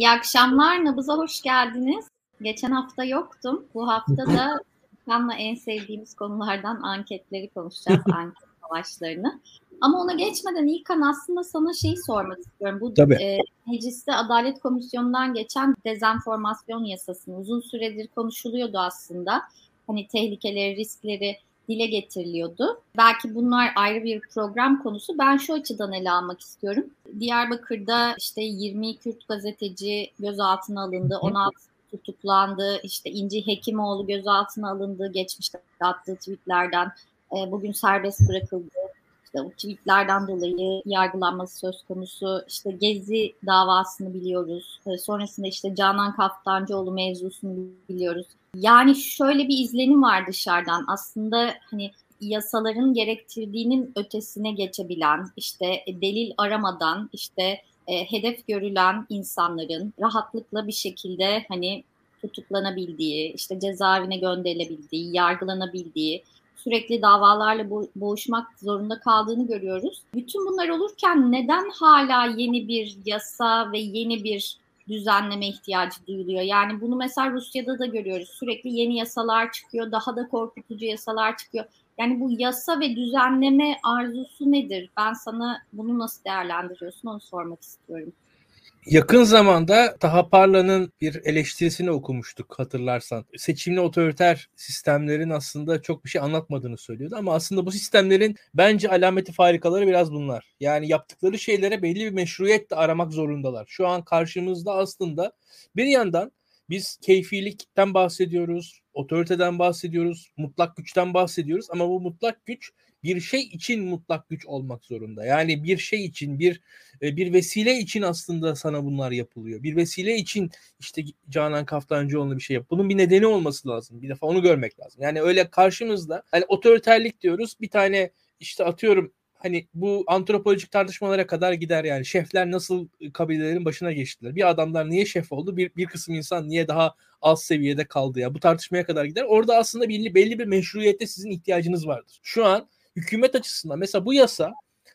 İyi akşamlar. Nabız'a hoş geldiniz. Geçen hafta yoktum. Bu hafta da Kan'la en sevdiğimiz konulardan anketleri konuşacağız. anket savaşlarını. Ama ona geçmeden İlkan aslında sana şeyi sormak istiyorum. Bu Tabii. e, Mecliste Adalet Komisyonu'ndan geçen dezenformasyon yasasını uzun süredir konuşuluyordu aslında. Hani tehlikeleri, riskleri dile getiriliyordu. Belki bunlar ayrı bir program konusu. Ben şu açıdan ele almak istiyorum. Diyarbakır'da işte 20 Kürt gazeteci gözaltına alındı. 16 tutuklandı. İşte İnci Hekimoğlu gözaltına alındı. Geçmişte attığı tweetlerden e, bugün serbest bırakıldı. İşte o tweetlerden dolayı yargılanması söz konusu. İşte Gezi davasını biliyoruz. E, sonrasında işte Canan Kaftancıoğlu mevzusunu biliyoruz. Yani şöyle bir izlenim var dışarıdan. Aslında hani yasaların gerektirdiğinin ötesine geçebilen, işte delil aramadan, işte e, hedef görülen insanların rahatlıkla bir şekilde hani tutuklanabildiği, işte cezaevine gönderilebildiği, yargılanabildiği, sürekli davalarla bo- boğuşmak zorunda kaldığını görüyoruz. Bütün bunlar olurken neden hala yeni bir yasa ve yeni bir düzenleme ihtiyacı duyuluyor. Yani bunu mesela Rusya'da da görüyoruz. Sürekli yeni yasalar çıkıyor, daha da korkutucu yasalar çıkıyor. Yani bu yasa ve düzenleme arzusu nedir? Ben sana bunu nasıl değerlendiriyorsun onu sormak istiyorum. Yakın zamanda Taha Parla'nın bir eleştirisini okumuştuk hatırlarsan. Seçimli otoriter sistemlerin aslında çok bir şey anlatmadığını söylüyordu ama aslında bu sistemlerin bence alameti farikaları biraz bunlar. Yani yaptıkları şeylere belli bir meşruiyet de aramak zorundalar. Şu an karşımızda aslında bir yandan biz keyfilikten bahsediyoruz, otoriteden bahsediyoruz, mutlak güçten bahsediyoruz ama bu mutlak güç bir şey için mutlak güç olmak zorunda. Yani bir şey için bir e, bir vesile için aslında sana bunlar yapılıyor. Bir vesile için işte Canan Kaftancıoğlu bir şey yap. Bunun bir nedeni olması lazım. Bir defa onu görmek lazım. Yani öyle karşımızda hani otoriterlik diyoruz. Bir tane işte atıyorum hani bu antropolojik tartışmalara kadar gider yani. Şefler nasıl kabilelerin başına geçtiler? Bir adamlar niye şef oldu? Bir, bir kısım insan niye daha alt seviyede kaldı ya? Bu tartışmaya kadar gider. Orada aslında belli, belli bir meşruiyette sizin ihtiyacınız vardır. Şu an hükümet açısından mesela bu yasa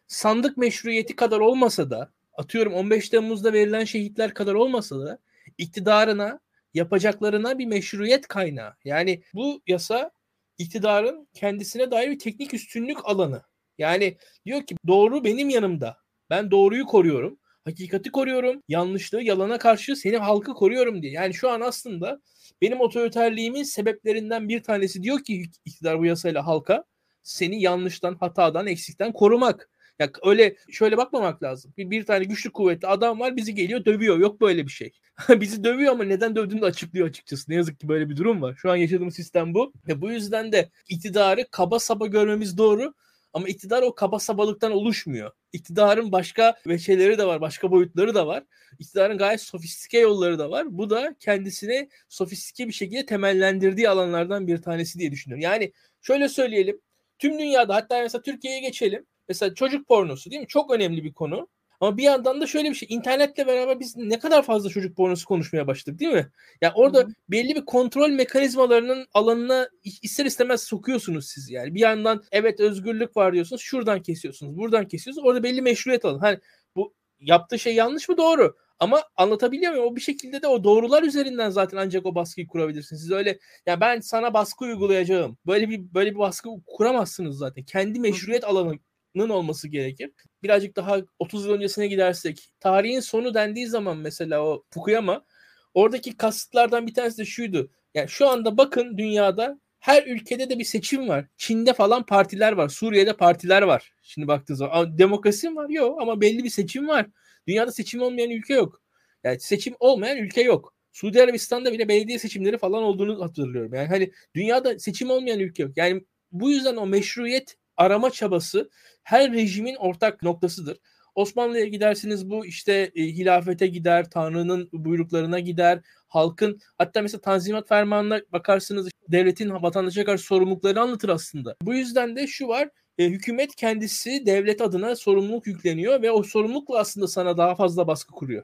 sandık meşruiyeti kadar olmasa da atıyorum 15 Temmuz'da verilen şehitler kadar olmasa da iktidarına yapacaklarına bir meşruiyet kaynağı. Yani bu yasa iktidarın kendisine dair bir teknik üstünlük alanı. Yani diyor ki doğru benim yanımda. Ben doğruyu koruyorum. Hakikati koruyorum. Yanlışlığı, yalana karşı seni halkı koruyorum diye. Yani şu an aslında benim otoriterliğimin sebeplerinden bir tanesi diyor ki iktidar bu yasayla halka seni yanlıştan, hatadan, eksikten korumak. Ya öyle şöyle bakmamak lazım. Bir, bir tane güçlü kuvvetli adam var bizi geliyor dövüyor. Yok böyle bir şey. bizi dövüyor ama neden dövdüğünü de açıklıyor açıkçası. Ne yazık ki böyle bir durum var. Şu an yaşadığımız sistem bu. Ve bu yüzden de iktidarı kaba saba görmemiz doğru. Ama iktidar o kaba sabalıktan oluşmuyor. İktidarın başka veçeleri de var, başka boyutları da var. İktidarın gayet sofistike yolları da var. Bu da kendisine sofistike bir şekilde temellendirdiği alanlardan bir tanesi diye düşünüyorum. Yani şöyle söyleyelim. Tüm dünyada hatta mesela Türkiye'ye geçelim. Mesela çocuk pornosu değil mi? Çok önemli bir konu. Ama bir yandan da şöyle bir şey. internetle beraber biz ne kadar fazla çocuk pornosu konuşmaya başladık değil mi? Ya yani orada Hı-hı. belli bir kontrol mekanizmalarının alanına ister istemez sokuyorsunuz siz yani. Bir yandan evet özgürlük var diyorsunuz. Şuradan kesiyorsunuz. Buradan kesiyorsunuz. Orada belli meşruiyet alın. Hani bu yaptığı şey yanlış mı? Doğru. Ama anlatabiliyor muyum? O bir şekilde de o doğrular üzerinden zaten ancak o baskıyı kurabilirsiniz. Siz öyle ya ben sana baskı uygulayacağım. Böyle bir böyle bir baskı kuramazsınız zaten. Kendi meşruiyet alanının olması gerekir. Birazcık daha 30 yıl öncesine gidersek tarihin sonu dendiği zaman mesela o Fukuyama oradaki kasıtlardan bir tanesi de şuydu. Yani şu anda bakın dünyada her ülkede de bir seçim var. Çin'de falan partiler var. Suriye'de partiler var. Şimdi baktığınız zaman. Demokrasi var? Yok ama belli bir seçim var. Dünyada seçim olmayan ülke yok. Yani seçim olmayan ülke yok. Suudi Arabistan'da bile belediye seçimleri falan olduğunu hatırlıyorum. Yani hani dünyada seçim olmayan ülke yok. Yani bu yüzden o meşruiyet arama çabası her rejimin ortak noktasıdır. Osmanlı'ya gidersiniz bu işte e, hilafete gider, Tanrı'nın buyruklarına gider, halkın hatta mesela Tanzimat Fermanı'na bakarsınız devletin vatandaşa karşı sorumlulukları anlatır aslında. Bu yüzden de şu var e, hükümet kendisi devlet adına sorumluluk yükleniyor ve o sorumlulukla aslında sana daha fazla baskı kuruyor.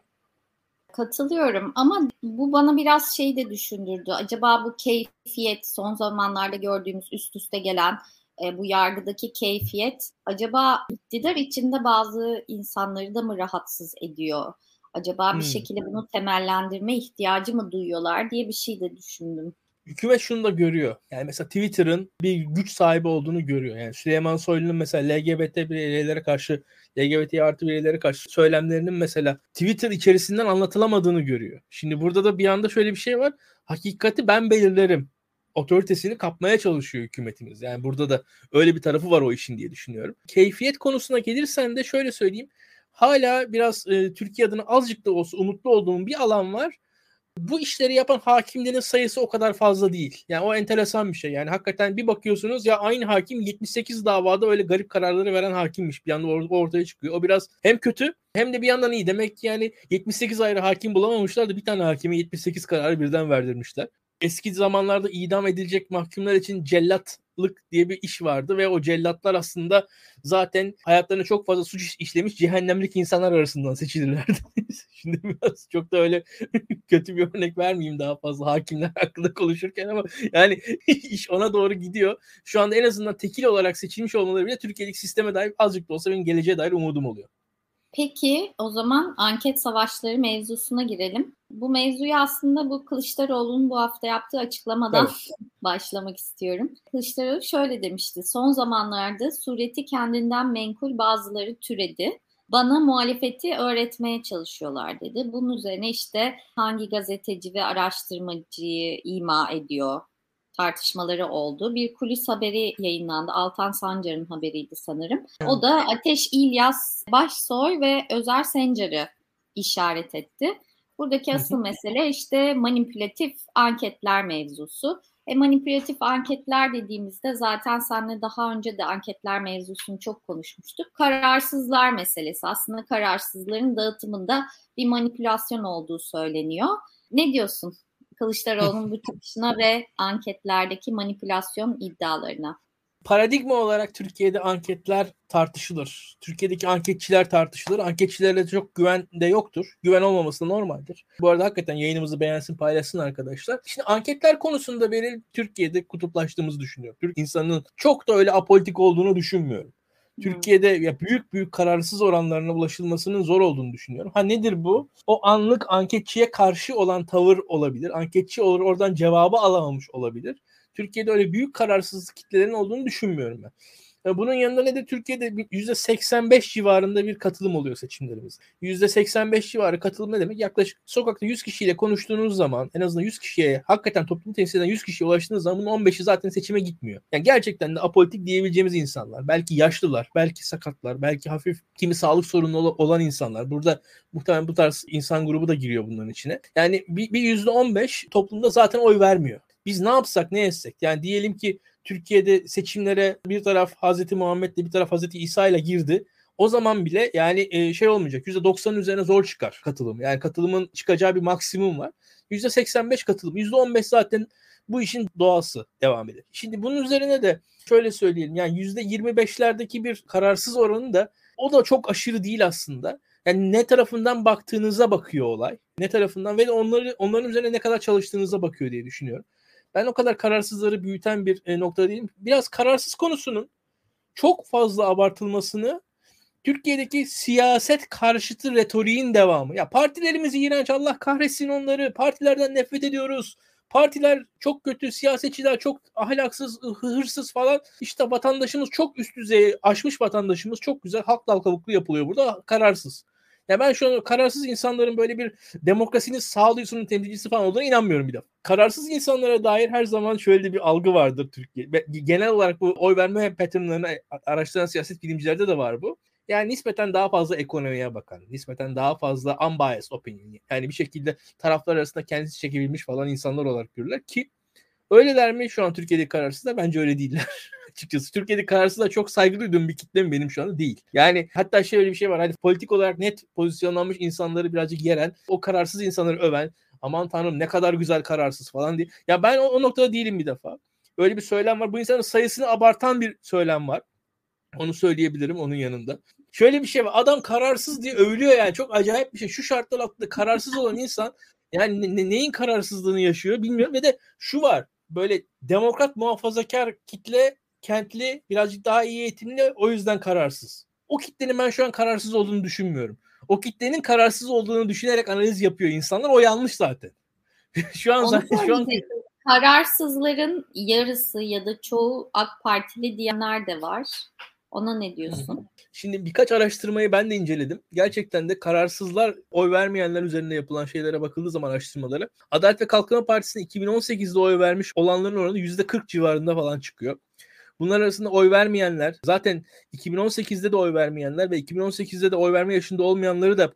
Katılıyorum ama bu bana biraz şey de düşündürdü. Acaba bu keyfiyet son zamanlarda gördüğümüz üst üste gelen e, bu yargıdaki keyfiyet acaba iktidar içinde bazı insanları da mı rahatsız ediyor? Acaba bir hmm. şekilde bunu temellendirme ihtiyacı mı duyuyorlar diye bir şey de düşündüm hükümet şunu da görüyor. Yani mesela Twitter'ın bir güç sahibi olduğunu görüyor. Yani Süleyman Soylu'nun mesela LGBT bireylere karşı LGBT artı bireylere karşı söylemlerinin mesela Twitter içerisinden anlatılamadığını görüyor. Şimdi burada da bir anda şöyle bir şey var. Hakikati ben belirlerim otoritesini kapmaya çalışıyor hükümetimiz. Yani burada da öyle bir tarafı var o işin diye düşünüyorum. Keyfiyet konusuna gelirsen de şöyle söyleyeyim. Hala biraz e, Türkiye adına azıcık da olsa umutlu olduğum bir alan var bu işleri yapan hakimlerin sayısı o kadar fazla değil. Yani o enteresan bir şey. Yani hakikaten bir bakıyorsunuz ya aynı hakim 78 davada öyle garip kararları veren hakimmiş. Bir anda ortaya çıkıyor. O biraz hem kötü hem de bir yandan iyi. Demek ki yani 78 ayrı hakim bulamamışlar da bir tane hakimi 78 kararı birden verdirmişler. Eski zamanlarda idam edilecek mahkumlar için cellat cellatlık diye bir iş vardı ve o cellatlar aslında zaten hayatlarında çok fazla suç işlemiş cehennemlik insanlar arasından seçilirlerdi. Şimdi biraz çok da öyle kötü bir örnek vermeyeyim daha fazla hakimler hakkında konuşurken ama yani iş ona doğru gidiyor. Şu anda en azından tekil olarak seçilmiş olmaları bile Türkiye'deki sisteme dair azıcık da olsa benim geleceğe dair umudum oluyor. Peki o zaman anket savaşları mevzusuna girelim. Bu mevzuyu aslında bu Kılıçdaroğlu'nun bu hafta yaptığı açıklamadan evet. başlamak istiyorum. Kılıçdaroğlu şöyle demişti. Son zamanlarda sureti kendinden menkul bazıları türedi. Bana muhalefeti öğretmeye çalışıyorlar dedi. Bunun üzerine işte hangi gazeteci ve araştırmacıyı ima ediyor, tartışmaları oldu. Bir kulis haberi yayınlandı. Altan Sancar'ın haberiydi sanırım. O da Ateş İlyas Başsoy ve Özer Sencar'ı işaret etti. Buradaki asıl mesele işte manipülatif anketler mevzusu. E, manipülatif anketler dediğimizde zaten seninle daha önce de anketler mevzusunu çok konuşmuştuk. Kararsızlar meselesi. Aslında kararsızların dağıtımında bir manipülasyon olduğu söyleniyor. Ne diyorsun Kılıçdaroğlu'nun bu çıkışına ve anketlerdeki manipülasyon iddialarına. Paradigma olarak Türkiye'de anketler tartışılır. Türkiye'deki anketçiler tartışılır. Anketçilerle çok güven de yoktur. Güven olmaması da normaldir. Bu arada hakikaten yayınımızı beğensin, paylaşsın arkadaşlar. Şimdi anketler konusunda benim Türkiye'de kutuplaştığımızı düşünüyorum. Türk insanının çok da öyle apolitik olduğunu düşünmüyorum. Türkiye'de ya büyük büyük kararsız oranlarına ulaşılmasının zor olduğunu düşünüyorum. Ha nedir bu? O anlık anketçiye karşı olan tavır olabilir. Anketçi olur oradan cevabı alamamış olabilir. Türkiye'de öyle büyük kararsızlık kitlelerin olduğunu düşünmüyorum ben. Bunun yanında ne de Türkiye'de %85 civarında bir katılım oluyor seçimlerimiz. %85 civarı katılım ne demek? Yaklaşık sokakta 100 kişiyle konuştuğunuz zaman en azından 100 kişiye hakikaten toplumu temsil eden 100 kişiye ulaştığınız zaman bunun 15'i zaten seçime gitmiyor. Yani gerçekten de apolitik diyebileceğimiz insanlar. Belki yaşlılar, belki sakatlar, belki hafif kimi sağlık sorunu olan insanlar. Burada muhtemelen bu tarz insan grubu da giriyor bunların içine. Yani bir, bir %15 toplumda zaten oy vermiyor. Biz ne yapsak ne etsek yani diyelim ki Türkiye'de seçimlere bir taraf Hazreti Muhammed'le bir taraf Hazreti İsa ile girdi. O zaman bile yani e, şey olmayacak. %90'ın üzerine zor çıkar katılım. Yani katılımın çıkacağı bir maksimum var. %85 katılım. %15 zaten bu işin doğası devam eder. Şimdi bunun üzerine de şöyle söyleyelim. Yani %25'lerdeki bir kararsız oranı da o da çok aşırı değil aslında. Yani ne tarafından baktığınıza bakıyor olay. Ne tarafından ve onları onların üzerine ne kadar çalıştığınıza bakıyor diye düşünüyorum. Ben o kadar kararsızları büyüten bir e, nokta değilim. Biraz kararsız konusunun çok fazla abartılmasını Türkiye'deki siyaset karşıtı retoriğin devamı. Ya partilerimiz iğrenç Allah kahretsin onları. Partilerden nefret ediyoruz. Partiler çok kötü, siyasetçiler çok ahlaksız, hırsız falan. İşte vatandaşımız çok üst düzey aşmış vatandaşımız çok güzel halk dal kavuklu yapılıyor burada kararsız. Ya ben şu an kararsız insanların böyle bir demokrasinin sağduyusunun temsilcisi falan olduğuna inanmıyorum bir de. Kararsız insanlara dair her zaman şöyle bir algı vardır Türkiye. Genel olarak bu oy verme patternlarını araştıran siyaset bilimcilerde de var bu. Yani nispeten daha fazla ekonomiye bakan, nispeten daha fazla unbiased opinion. Yani bir şekilde taraflar arasında kendisi çekebilmiş falan insanlar olarak görürler ki öyleler mi şu an Türkiye'deki kararsızlar? Bence öyle değiller. açıkçası. Türkiye'de kararsızlığa çok saygı duyduğum bir kitle mi benim şu anda değil. Yani hatta şöyle bir şey var. Hani politik olarak net pozisyonlanmış insanları birazcık yeren, o kararsız insanları öven, aman tanrım ne kadar güzel kararsız falan diye. Ya ben o, o noktada değilim bir defa. Öyle bir söylem var. Bu insanın sayısını abartan bir söylem var. Onu söyleyebilirim onun yanında. Şöyle bir şey var. Adam kararsız diye övülüyor yani. Çok acayip bir şey. Şu şartlar altında kararsız olan insan yani ne, neyin kararsızlığını yaşıyor bilmiyorum. Ve de şu var. Böyle demokrat muhafazakar kitle kentli, birazcık daha iyi eğitimli o yüzden kararsız. O kitlenin ben şu an kararsız olduğunu düşünmüyorum. o kitlenin kararsız olduğunu düşünerek analiz yapıyor insanlar. O yanlış zaten. şu an zaten şu an kararsızların yarısı ya da çoğu AK Partili diyenler de var. Ona ne diyorsun? Şimdi birkaç araştırmayı ben de inceledim. Gerçekten de kararsızlar oy vermeyenler üzerinde yapılan şeylere bakıldığı zaman araştırmalara Adalet ve Kalkınma Partisi'ne 2018'de oy vermiş olanların oranı %40 civarında falan çıkıyor. Bunlar arasında oy vermeyenler zaten 2018'de de oy vermeyenler ve 2018'de de oy verme yaşında olmayanları da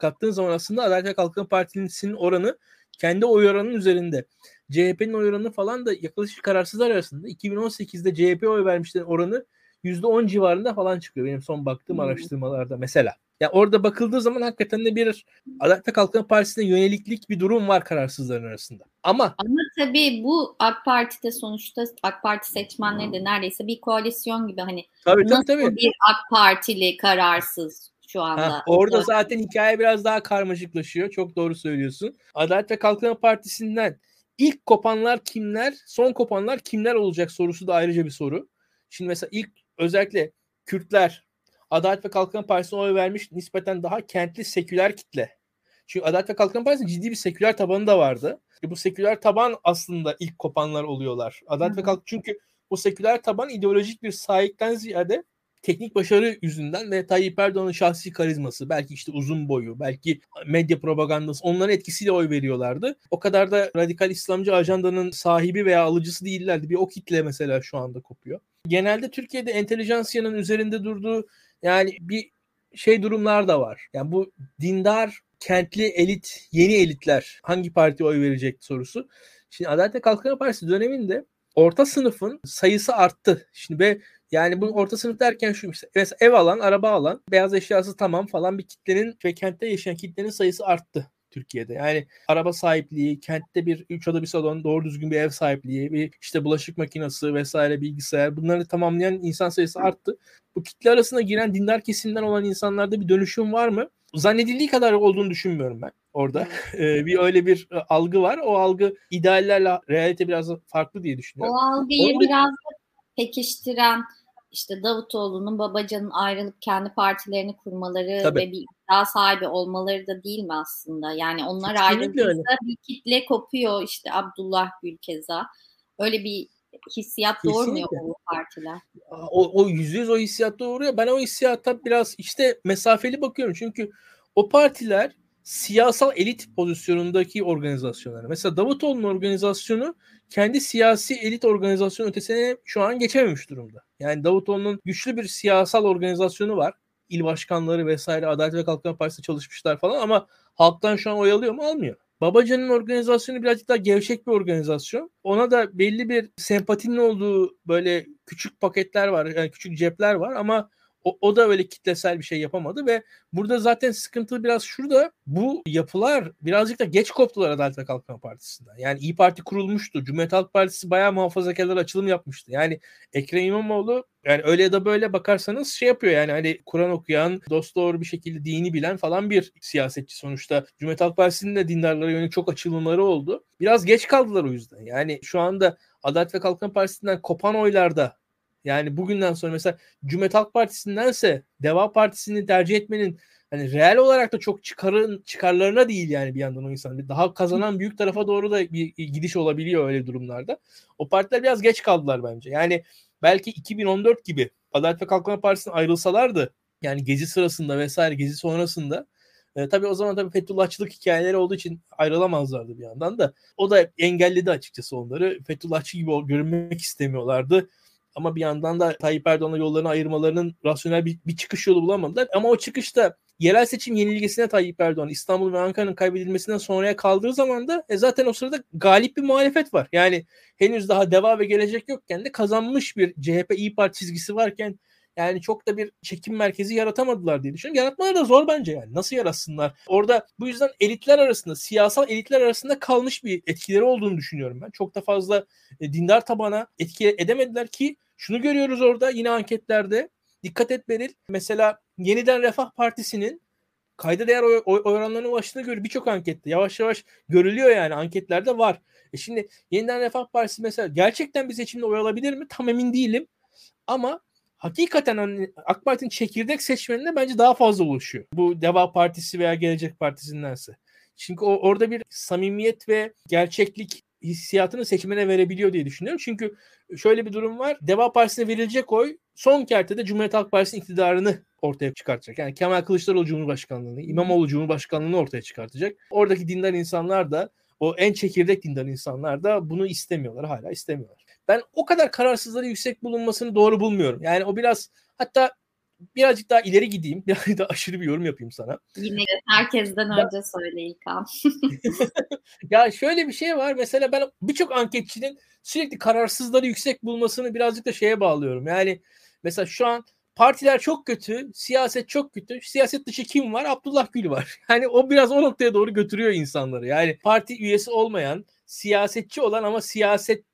kattığın zaman aslında Adalet ve Kalkınma Partisi'nin oranı kendi oy oranının üzerinde. CHP'nin oy oranı falan da yaklaşık kararsızlar arasında 2018'de CHP oy vermişlerin oranı %10 civarında falan çıkıyor benim son baktığım hmm. araştırmalarda mesela. Ya yani orada bakıldığı zaman hakikaten de bir Adalet ve Kalkınma Partisi'ne yöneliklik bir durum var kararsızların arasında. Ama ama tabii bu AK Parti'de sonuçta AK Parti seçmenleri de neredeyse bir koalisyon gibi hani tabii, tabii, tabii. bir AK Partili kararsız şu anda. Ha, orada zaten hikaye biraz daha karmaşıklaşıyor. Çok doğru söylüyorsun. Adalet ve Kalkınma Partisi'nden ilk kopanlar kimler, son kopanlar kimler olacak sorusu da ayrıca bir soru. Şimdi mesela ilk özellikle Kürtler Adalet ve Kalkınma Partisi'ne oy vermiş nispeten daha kentli seküler kitle. Çünkü Adalet ve Kalkınma Partisi'nin ciddi bir seküler tabanı da vardı. E bu seküler taban aslında ilk kopanlar oluyorlar. Adalet Hı-hı. ve Kalkınma çünkü bu seküler taban ideolojik bir sahipten ziyade teknik başarı yüzünden ve Tayyip Erdoğan'ın şahsi karizması, belki işte uzun boyu, belki medya propagandası onların etkisiyle oy veriyorlardı. O kadar da radikal İslamcı ajandanın sahibi veya alıcısı değillerdi. Bir o kitle mesela şu anda kopuyor. Genelde Türkiye'de entelijansiyanın üzerinde durduğu yani bir şey durumlar da var. Yani bu dindar kentli elit, yeni elitler hangi partiye oy verecek sorusu. Şimdi Adalet ve Kalkınma Partisi döneminde orta sınıfın sayısı arttı. Şimdi ve yani bu orta sınıf derken şu işte mesela ev alan, araba alan, beyaz eşyası tamam falan bir kitlenin ve kentte yaşayan kitlenin sayısı arttı. Türkiye'de. Yani araba sahipliği, kentte bir üç oda bir salon, doğru düzgün bir ev sahipliği, bir işte bulaşık makinesi vesaire bilgisayar bunları tamamlayan insan sayısı arttı. Bu kitle arasına giren dindar kesimden olan insanlarda bir dönüşüm var mı? Zannedildiği kadar olduğunu düşünmüyorum ben orada. Ee, bir öyle bir e, algı var. O algı ideallerle realite biraz farklı diye düşünüyorum. O algıyı Orada... biraz pekiştiren işte Davutoğlu'nun Babacan'ın ayrılıp kendi partilerini kurmaları Tabii. ve bir iddia sahibi olmaları da değil mi aslında? Yani onlar ayrıldıysa bir kitle kopuyor işte Abdullah Gül keza. Öyle bir hissiyat doğurmuyor bu partiler. O, o yüzde yüz o hissiyat doğuruyor. Ben o hissiyata biraz işte mesafeli bakıyorum. Çünkü o partiler siyasal elit pozisyonundaki organizasyonlar. Mesela Davutoğlu'nun organizasyonu kendi siyasi elit organizasyon ötesine şu an geçememiş durumda. Yani Davutoğlu'nun güçlü bir siyasal organizasyonu var. İl başkanları vesaire Adalet ve Kalkınma Partisi çalışmışlar falan ama halktan şu an oy alıyor mu? Almıyor. Babacan'ın organizasyonu birazcık daha gevşek bir organizasyon. Ona da belli bir sempatinin olduğu böyle küçük paketler var, yani küçük cepler var ama o, o da öyle kitlesel bir şey yapamadı ve burada zaten sıkıntı biraz şurada bu yapılar birazcık da geç koptular Adalet ve Kalkınma Partisi'nden. Yani İyi Parti kurulmuştu. Cumhuriyet Halk Partisi bayağı muhafazakarlar açılım yapmıştı. Yani Ekrem İmamoğlu yani öyle ya da böyle bakarsanız şey yapıyor yani hani Kur'an okuyan, dost doğru bir şekilde dini bilen falan bir siyasetçi sonuçta. Cumhuriyet Halk Partisi'nin de dindarlara yönelik çok açılımları oldu. Biraz geç kaldılar o yüzden. Yani şu anda Adalet ve Kalkınma Partisi'nden kopan oylarda yani bugünden sonra mesela Cumhuriyet Halk Partisi'ndense Deva Partisi'ni tercih etmenin hani reel olarak da çok çıkarın çıkarlarına değil yani bir yandan o insan. Daha kazanan büyük tarafa doğru da bir gidiş olabiliyor öyle durumlarda. O partiler biraz geç kaldılar bence. Yani belki 2014 gibi Adalet ve Kalkınma Partisi'ne ayrılsalardı yani gezi sırasında vesaire gezi sonrasında e, tabii o zaman tabii Fethullahçılık hikayeleri olduğu için ayrılamazlardı bir yandan da. O da engelledi açıkçası onları. Fethullahçı gibi görünmek istemiyorlardı. Ama bir yandan da Tayyip Erdoğan'la yollarını ayırmalarının rasyonel bir, bir çıkış yolu bulamadılar. Ama o çıkışta yerel seçim yenilgisine Tayyip Erdoğan İstanbul ve Ankara'nın kaybedilmesinden sonraya kaldığı zaman da e zaten o sırada galip bir muhalefet var. Yani henüz daha deva ve gelecek yokken de kazanmış bir CHP İyi Parti çizgisi varken yani çok da bir çekim merkezi yaratamadılar diye düşünüyorum. Yaratmaları da zor bence yani. Nasıl yaratsınlar? Orada bu yüzden elitler arasında, siyasal elitler arasında kalmış bir etkileri olduğunu düşünüyorum ben. Çok da fazla e, dindar tabana etki edemediler ki şunu görüyoruz orada yine anketlerde. Dikkat et Beril. Mesela Yeniden Refah Partisi'nin kayda değer oy, oy oranlarına ulaştığını görüyor birçok ankette. Yavaş yavaş görülüyor yani anketlerde var. E şimdi Yeniden Refah Partisi mesela gerçekten bir seçimde oy alabilir mi? Tam emin değilim. Ama hakikaten hani AK Parti'nin çekirdek seçmenine bence daha fazla ulaşıyor. Bu Deva Partisi veya Gelecek Partisi'ndense. Çünkü o, orada bir samimiyet ve gerçeklik hissiyatını seçmene verebiliyor diye düşünüyorum. Çünkü şöyle bir durum var. Deva Partisi'ne verilecek oy son kertede Cumhuriyet Halk Partisi'nin iktidarını ortaya çıkartacak. Yani Kemal Kılıçdaroğlu Cumhurbaşkanlığını, İmamoğlu Cumhurbaşkanlığını ortaya çıkartacak. Oradaki dindar insanlar da o en çekirdek dindar insanlar da bunu istemiyorlar. Hala istemiyorlar. Ben o kadar kararsızları yüksek bulunmasını doğru bulmuyorum. Yani o biraz hatta birazcık daha ileri gideyim. Birazcık daha aşırı bir yorum yapayım sana. Yine herkesten önce söyle İlkan. ya şöyle bir şey var. Mesela ben birçok anketçinin sürekli kararsızları yüksek bulmasını birazcık da şeye bağlıyorum. Yani mesela şu an partiler çok kötü, siyaset çok kötü. Siyaset dışı kim var? Abdullah Gül var. Yani o biraz o noktaya doğru götürüyor insanları. Yani parti üyesi olmayan, siyasetçi olan ama siyaset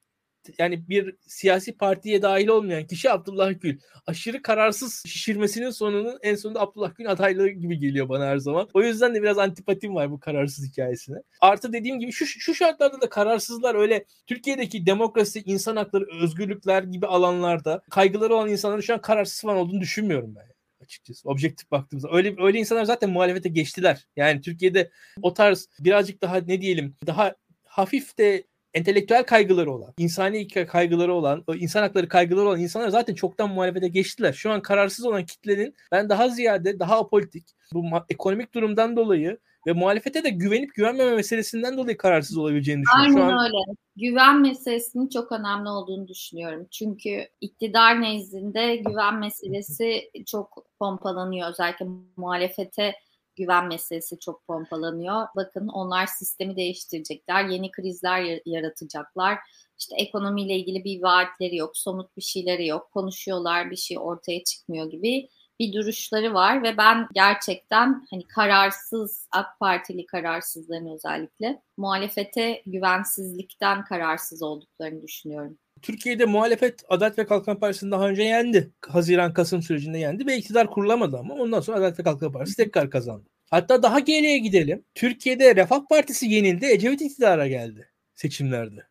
yani bir siyasi partiye dahil olmayan kişi Abdullah Gül. Aşırı kararsız şişirmesinin sonunun en sonunda Abdullah Gül adaylığı gibi geliyor bana her zaman. O yüzden de biraz antipatim var bu kararsız hikayesine. Artı dediğim gibi şu, şu şartlarda da kararsızlar öyle Türkiye'deki demokrasi, insan hakları, özgürlükler gibi alanlarda kaygıları olan insanların şu an kararsız falan olduğunu düşünmüyorum ben açıkçası. Objektif baktığımızda. Öyle öyle insanlar zaten muhalefete geçtiler. Yani Türkiye'de o tarz birazcık daha ne diyelim daha hafif de entelektüel kaygıları olan, insani kaygıları olan, insan hakları kaygıları olan insanlar zaten çoktan muhalefete geçtiler. Şu an kararsız olan kitlenin ben daha ziyade daha apolitik bu ekonomik durumdan dolayı ve muhalefete de güvenip güvenmeme meselesinden dolayı kararsız olabileceğini düşünüyorum. Aynen Şu an... öyle. Güven meselesinin çok önemli olduğunu düşünüyorum. Çünkü iktidar nezdinde güven meselesi çok pompalanıyor. Özellikle muhalefete güven meselesi çok pompalanıyor. Bakın onlar sistemi değiştirecekler, yeni krizler yaratacaklar. İşte ekonomiyle ilgili bir vaatleri yok, somut bir şeyleri yok. Konuşuyorlar, bir şey ortaya çıkmıyor gibi bir duruşları var ve ben gerçekten hani kararsız AK Partili kararsızların özellikle muhalefete güvensizlikten kararsız olduklarını düşünüyorum. Türkiye'de muhalefet Adalet ve Kalkınma Partisi'ni daha önce yendi. Haziran-Kasım sürecinde yendi ve iktidar kurulamadı ama ondan sonra Adalet ve Kalkınma Partisi tekrar kazandı. Hatta daha geriye gidelim. Türkiye'de Refah Partisi yenildi. Ecevit iktidara geldi seçimlerde.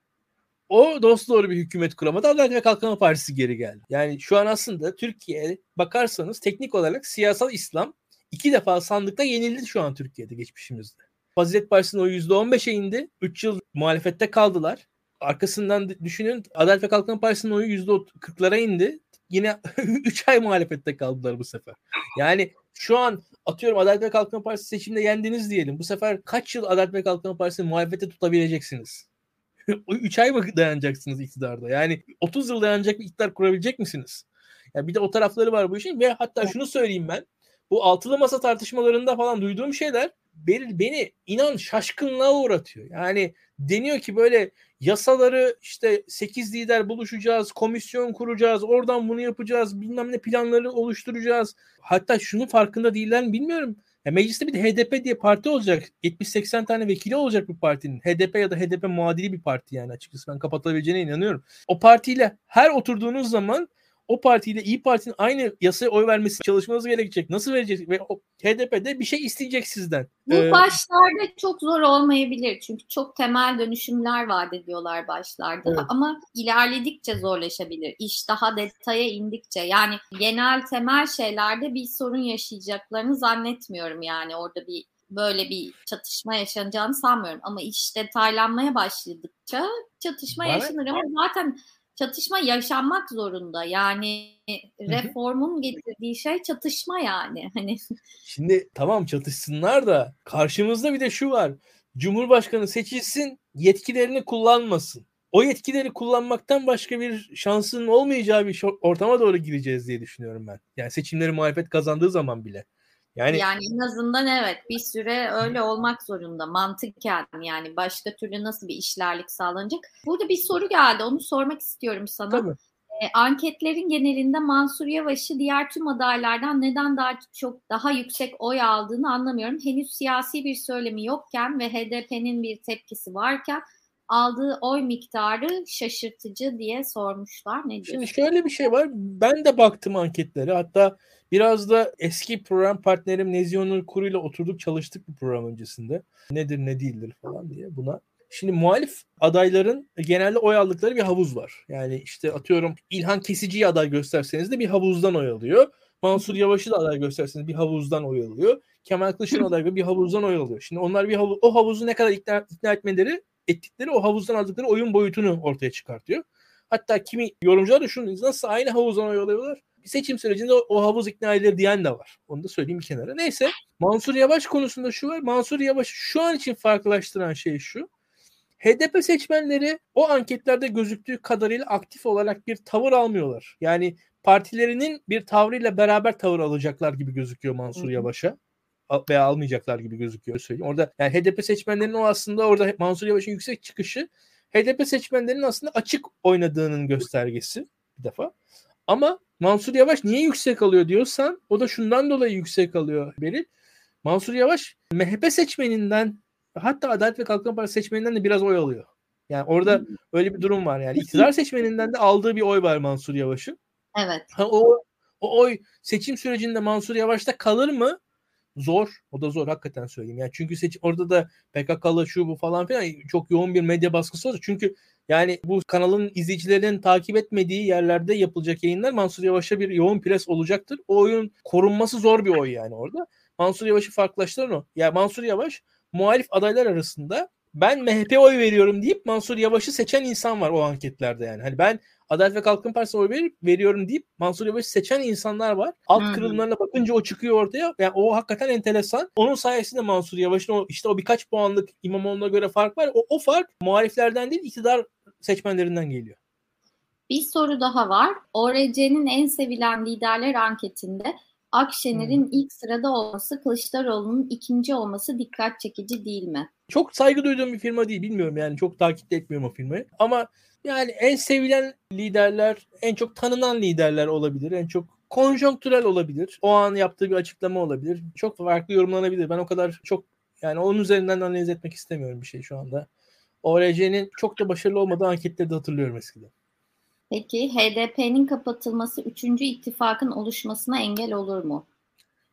O dost doğru bir hükümet kuramadı. Adalet ve Kalkınma Partisi geri geldi. Yani şu an aslında Türkiye bakarsanız teknik olarak siyasal İslam iki defa sandıkta yenildi şu an Türkiye'de geçmişimizde. Fazilet Partisi'nin o %15'e indi. 3 yıl muhalefette kaldılar. Arkasından düşünün Adalet ve Kalkınma Partisi'nin oyu %40'lara indi. Yine 3 ay muhalefette kaldılar bu sefer. Yani şu an atıyorum Adalet ve Kalkınma Partisi seçimde yendiniz diyelim. Bu sefer kaç yıl Adalet ve Kalkınma Partisi'ni muhalefete tutabileceksiniz? 3 ay mı dayanacaksınız iktidarda? Yani 30 yıl dayanacak bir iktidar kurabilecek misiniz? Yani bir de o tarafları var bu işin ve hatta şunu söyleyeyim ben. Bu altılı masa tartışmalarında falan duyduğum şeyler beni, beni inan şaşkınlığa uğratıyor. Yani deniyor ki böyle yasaları işte 8 lider buluşacağız, komisyon kuracağız, oradan bunu yapacağız, bilmem ne planları oluşturacağız. Hatta şunun farkında değiller mi bilmiyorum. Ya mecliste bir de HDP diye parti olacak. 70-80 tane vekili olacak bir partinin. HDP ya da HDP muadili bir parti yani açıkçası ben kapatılabileceğine inanıyorum. O partiyle her oturduğunuz zaman o partiyle İyi Parti'nin aynı yasaya oy vermesi çalışmanız gerekecek. Nasıl verecek? Ve HDP'de bir şey isteyecek sizden. Bu ee, başlarda çok zor olmayabilir. Çünkü çok temel dönüşümler vaat ediyorlar başlarda. Evet. Ama ilerledikçe zorlaşabilir. İş daha detaya indikçe. Yani genel temel şeylerde bir sorun yaşayacaklarını zannetmiyorum. Yani orada bir böyle bir çatışma yaşanacağını sanmıyorum. Ama iş detaylanmaya başladıkça çatışma Bana... yaşanır. Ama zaten çatışma yaşanmak zorunda. Yani reformun getirdiği şey çatışma yani. Hani Şimdi tamam çatışsınlar da karşımızda bir de şu var. Cumhurbaşkanı seçilsin, yetkilerini kullanmasın. O yetkileri kullanmaktan başka bir şansının olmayacağı bir ortama doğru gireceğiz diye düşünüyorum ben. Yani seçimleri muhalefet kazandığı zaman bile. Yani yani en azından evet bir süre öyle olmak zorunda mantıken yani başka türlü nasıl bir işlerlik sağlanacak. Burada bir soru geldi onu sormak istiyorum sana. Tabii. E, anketlerin genelinde Mansur Yavaş'ı diğer tüm adaylardan neden daha çok daha yüksek oy aldığını anlamıyorum. Henüz siyasi bir söylemi yokken ve HDP'nin bir tepkisi varken aldığı oy miktarı şaşırtıcı diye sormuşlar. Ne diyorsun? Şimdi şöyle bir şey var. Ben de baktım anketlere. Hatta biraz da eski program partnerim Nezion'un kuruyla oturduk çalıştık bu program öncesinde. Nedir ne değildir falan diye buna. Şimdi muhalif adayların genelde oy aldıkları bir havuz var. Yani işte atıyorum İlhan Kesici'yi aday gösterseniz de bir havuzdan oy alıyor. Mansur Yavaş'ı da aday gösterseniz bir havuzdan oy alıyor. Kemal Kılıçdaroğlu aday bir havuzdan oy alıyor. Şimdi onlar bir havuz, o havuzu ne kadar ikna, ikna etmeleri ettikleri o havuzdan aldıkları oyun boyutunu ortaya çıkartıyor. Hatta kimi yorumcular da şunu nasıl aynı havuzdan oy alıyorlar? Seçim sürecinde o, o havuz ikna edilir diyen de var. Onu da söyleyeyim bir kenara. Neyse Mansur Yavaş konusunda şu var. Mansur Yavaş şu an için farklılaştıran şey şu. HDP seçmenleri o anketlerde gözüktüğü kadarıyla aktif olarak bir tavır almıyorlar. Yani partilerinin bir tavrıyla beraber tavır alacaklar gibi gözüküyor Mansur Yavaş'a veya almayacaklar gibi gözüküyor söyleyeyim. Orada yani HDP seçmenlerinin o aslında orada Mansur Yavaş'ın yüksek çıkışı HDP seçmenlerinin aslında açık oynadığının göstergesi bir defa. Ama Mansur Yavaş niye yüksek alıyor diyorsan o da şundan dolayı yüksek alıyor Beril. Mansur Yavaş MHP seçmeninden hatta Adalet ve Kalkınma Partisi seçmeninden de biraz oy alıyor. Yani orada hmm. öyle bir durum var yani. iktidar seçmeninden de aldığı bir oy var Mansur Yavaş'ın. Evet. Ha, o, o oy seçim sürecinde Mansur Yavaş'ta kalır mı? Zor. O da zor hakikaten söyleyeyim. Yani çünkü seç orada da PKK'lı şu bu falan filan çok yoğun bir medya baskısı olacak. Çünkü yani bu kanalın izleyicilerinin takip etmediği yerlerde yapılacak yayınlar Mansur Yavaş'a bir yoğun pres olacaktır. O oyun korunması zor bir oy yani orada. Mansur Yavaş'ı farklılaştıran o. Yani Mansur Yavaş muhalif adaylar arasında ben MHP oy veriyorum deyip Mansur Yavaş'ı seçen insan var o anketlerde yani. Hani ben Adalet ve Kalkınma Partisi'ne oy ver, veriyorum deyip Mansur Yavaş'ı seçen insanlar var. Alt hmm. kırılımlarına bakınca o çıkıyor ortaya. Yani o hakikaten enteresan. Onun sayesinde Mansur Yavaş'ın o işte o birkaç puanlık İmamoğlu'na göre fark var. O, o fark muhaliflerden değil iktidar seçmenlerinden geliyor. Bir soru daha var. ORC'nin en sevilen liderler anketinde Akşener'in hmm. ilk sırada olması, Kılıçdaroğlu'nun ikinci olması dikkat çekici değil mi? Çok saygı duyduğum bir firma değil bilmiyorum yani çok takip etmiyorum o firmayı. Ama yani en sevilen liderler, en çok tanınan liderler olabilir. En çok konjonktürel olabilir. O an yaptığı bir açıklama olabilir. Çok farklı yorumlanabilir. Ben o kadar çok yani onun üzerinden analiz etmek istemiyorum bir şey şu anda. ORC'nin çok da başarılı olmadığı anketleri de hatırlıyorum eskiden. Peki HDP'nin kapatılması 3. ittifakın oluşmasına engel olur mu?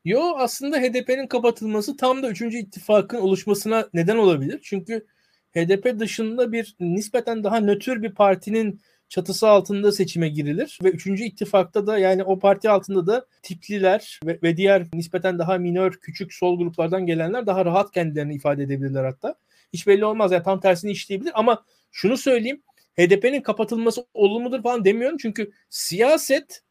Yo aslında HDP'nin kapatılması tam da 3. ittifakın oluşmasına neden olabilir. Çünkü HDP dışında bir nispeten daha nötr bir partinin çatısı altında seçime girilir ve 3. ittifakta da yani o parti altında da tipliler ve, ve diğer nispeten daha minör küçük sol gruplardan gelenler daha rahat kendilerini ifade edebilirler hatta. Hiç belli olmaz yani tam tersini işleyebilir ama şunu söyleyeyim HDP'nin kapatılması olumludur falan demiyorum çünkü siyaset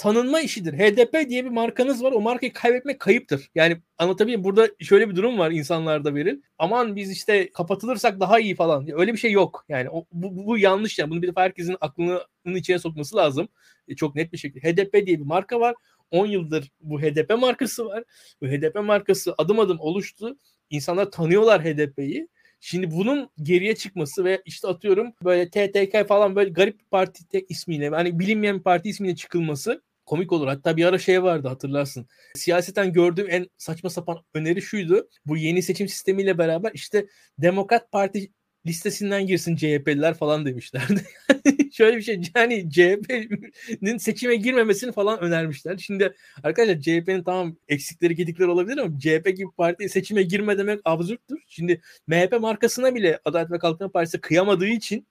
tanınma işidir. HDP diye bir markanız var. O markayı kaybetmek kayıptır. Yani anlatabiliyor Burada şöyle bir durum var insanlarda verin. Aman biz işte kapatılırsak daha iyi falan. Öyle bir şey yok. Yani o, bu, bu yanlış yani. Bunu bir defa herkesin aklının içine sokması lazım. E, çok net bir şekilde. HDP diye bir marka var. 10 yıldır bu HDP markası var. Bu HDP markası adım adım oluştu. İnsanlar tanıyorlar HDP'yi. Şimdi bunun geriye çıkması ve işte atıyorum böyle TTK falan böyle garip bir parti ismiyle hani bilinmeyen bir parti ismiyle çıkılması komik olur. Hatta bir ara şey vardı hatırlarsın. Siyaseten gördüğüm en saçma sapan öneri şuydu. Bu yeni seçim sistemiyle beraber işte Demokrat Parti listesinden girsin CHP'liler falan demişlerdi. Şöyle bir şey yani CHP'nin seçime girmemesini falan önermişler. Şimdi arkadaşlar CHP'nin tamam eksikleri gedikleri olabilir ama CHP gibi parti seçime girme demek absürttür. Şimdi MHP markasına bile Adalet ve Kalkınma Partisi kıyamadığı için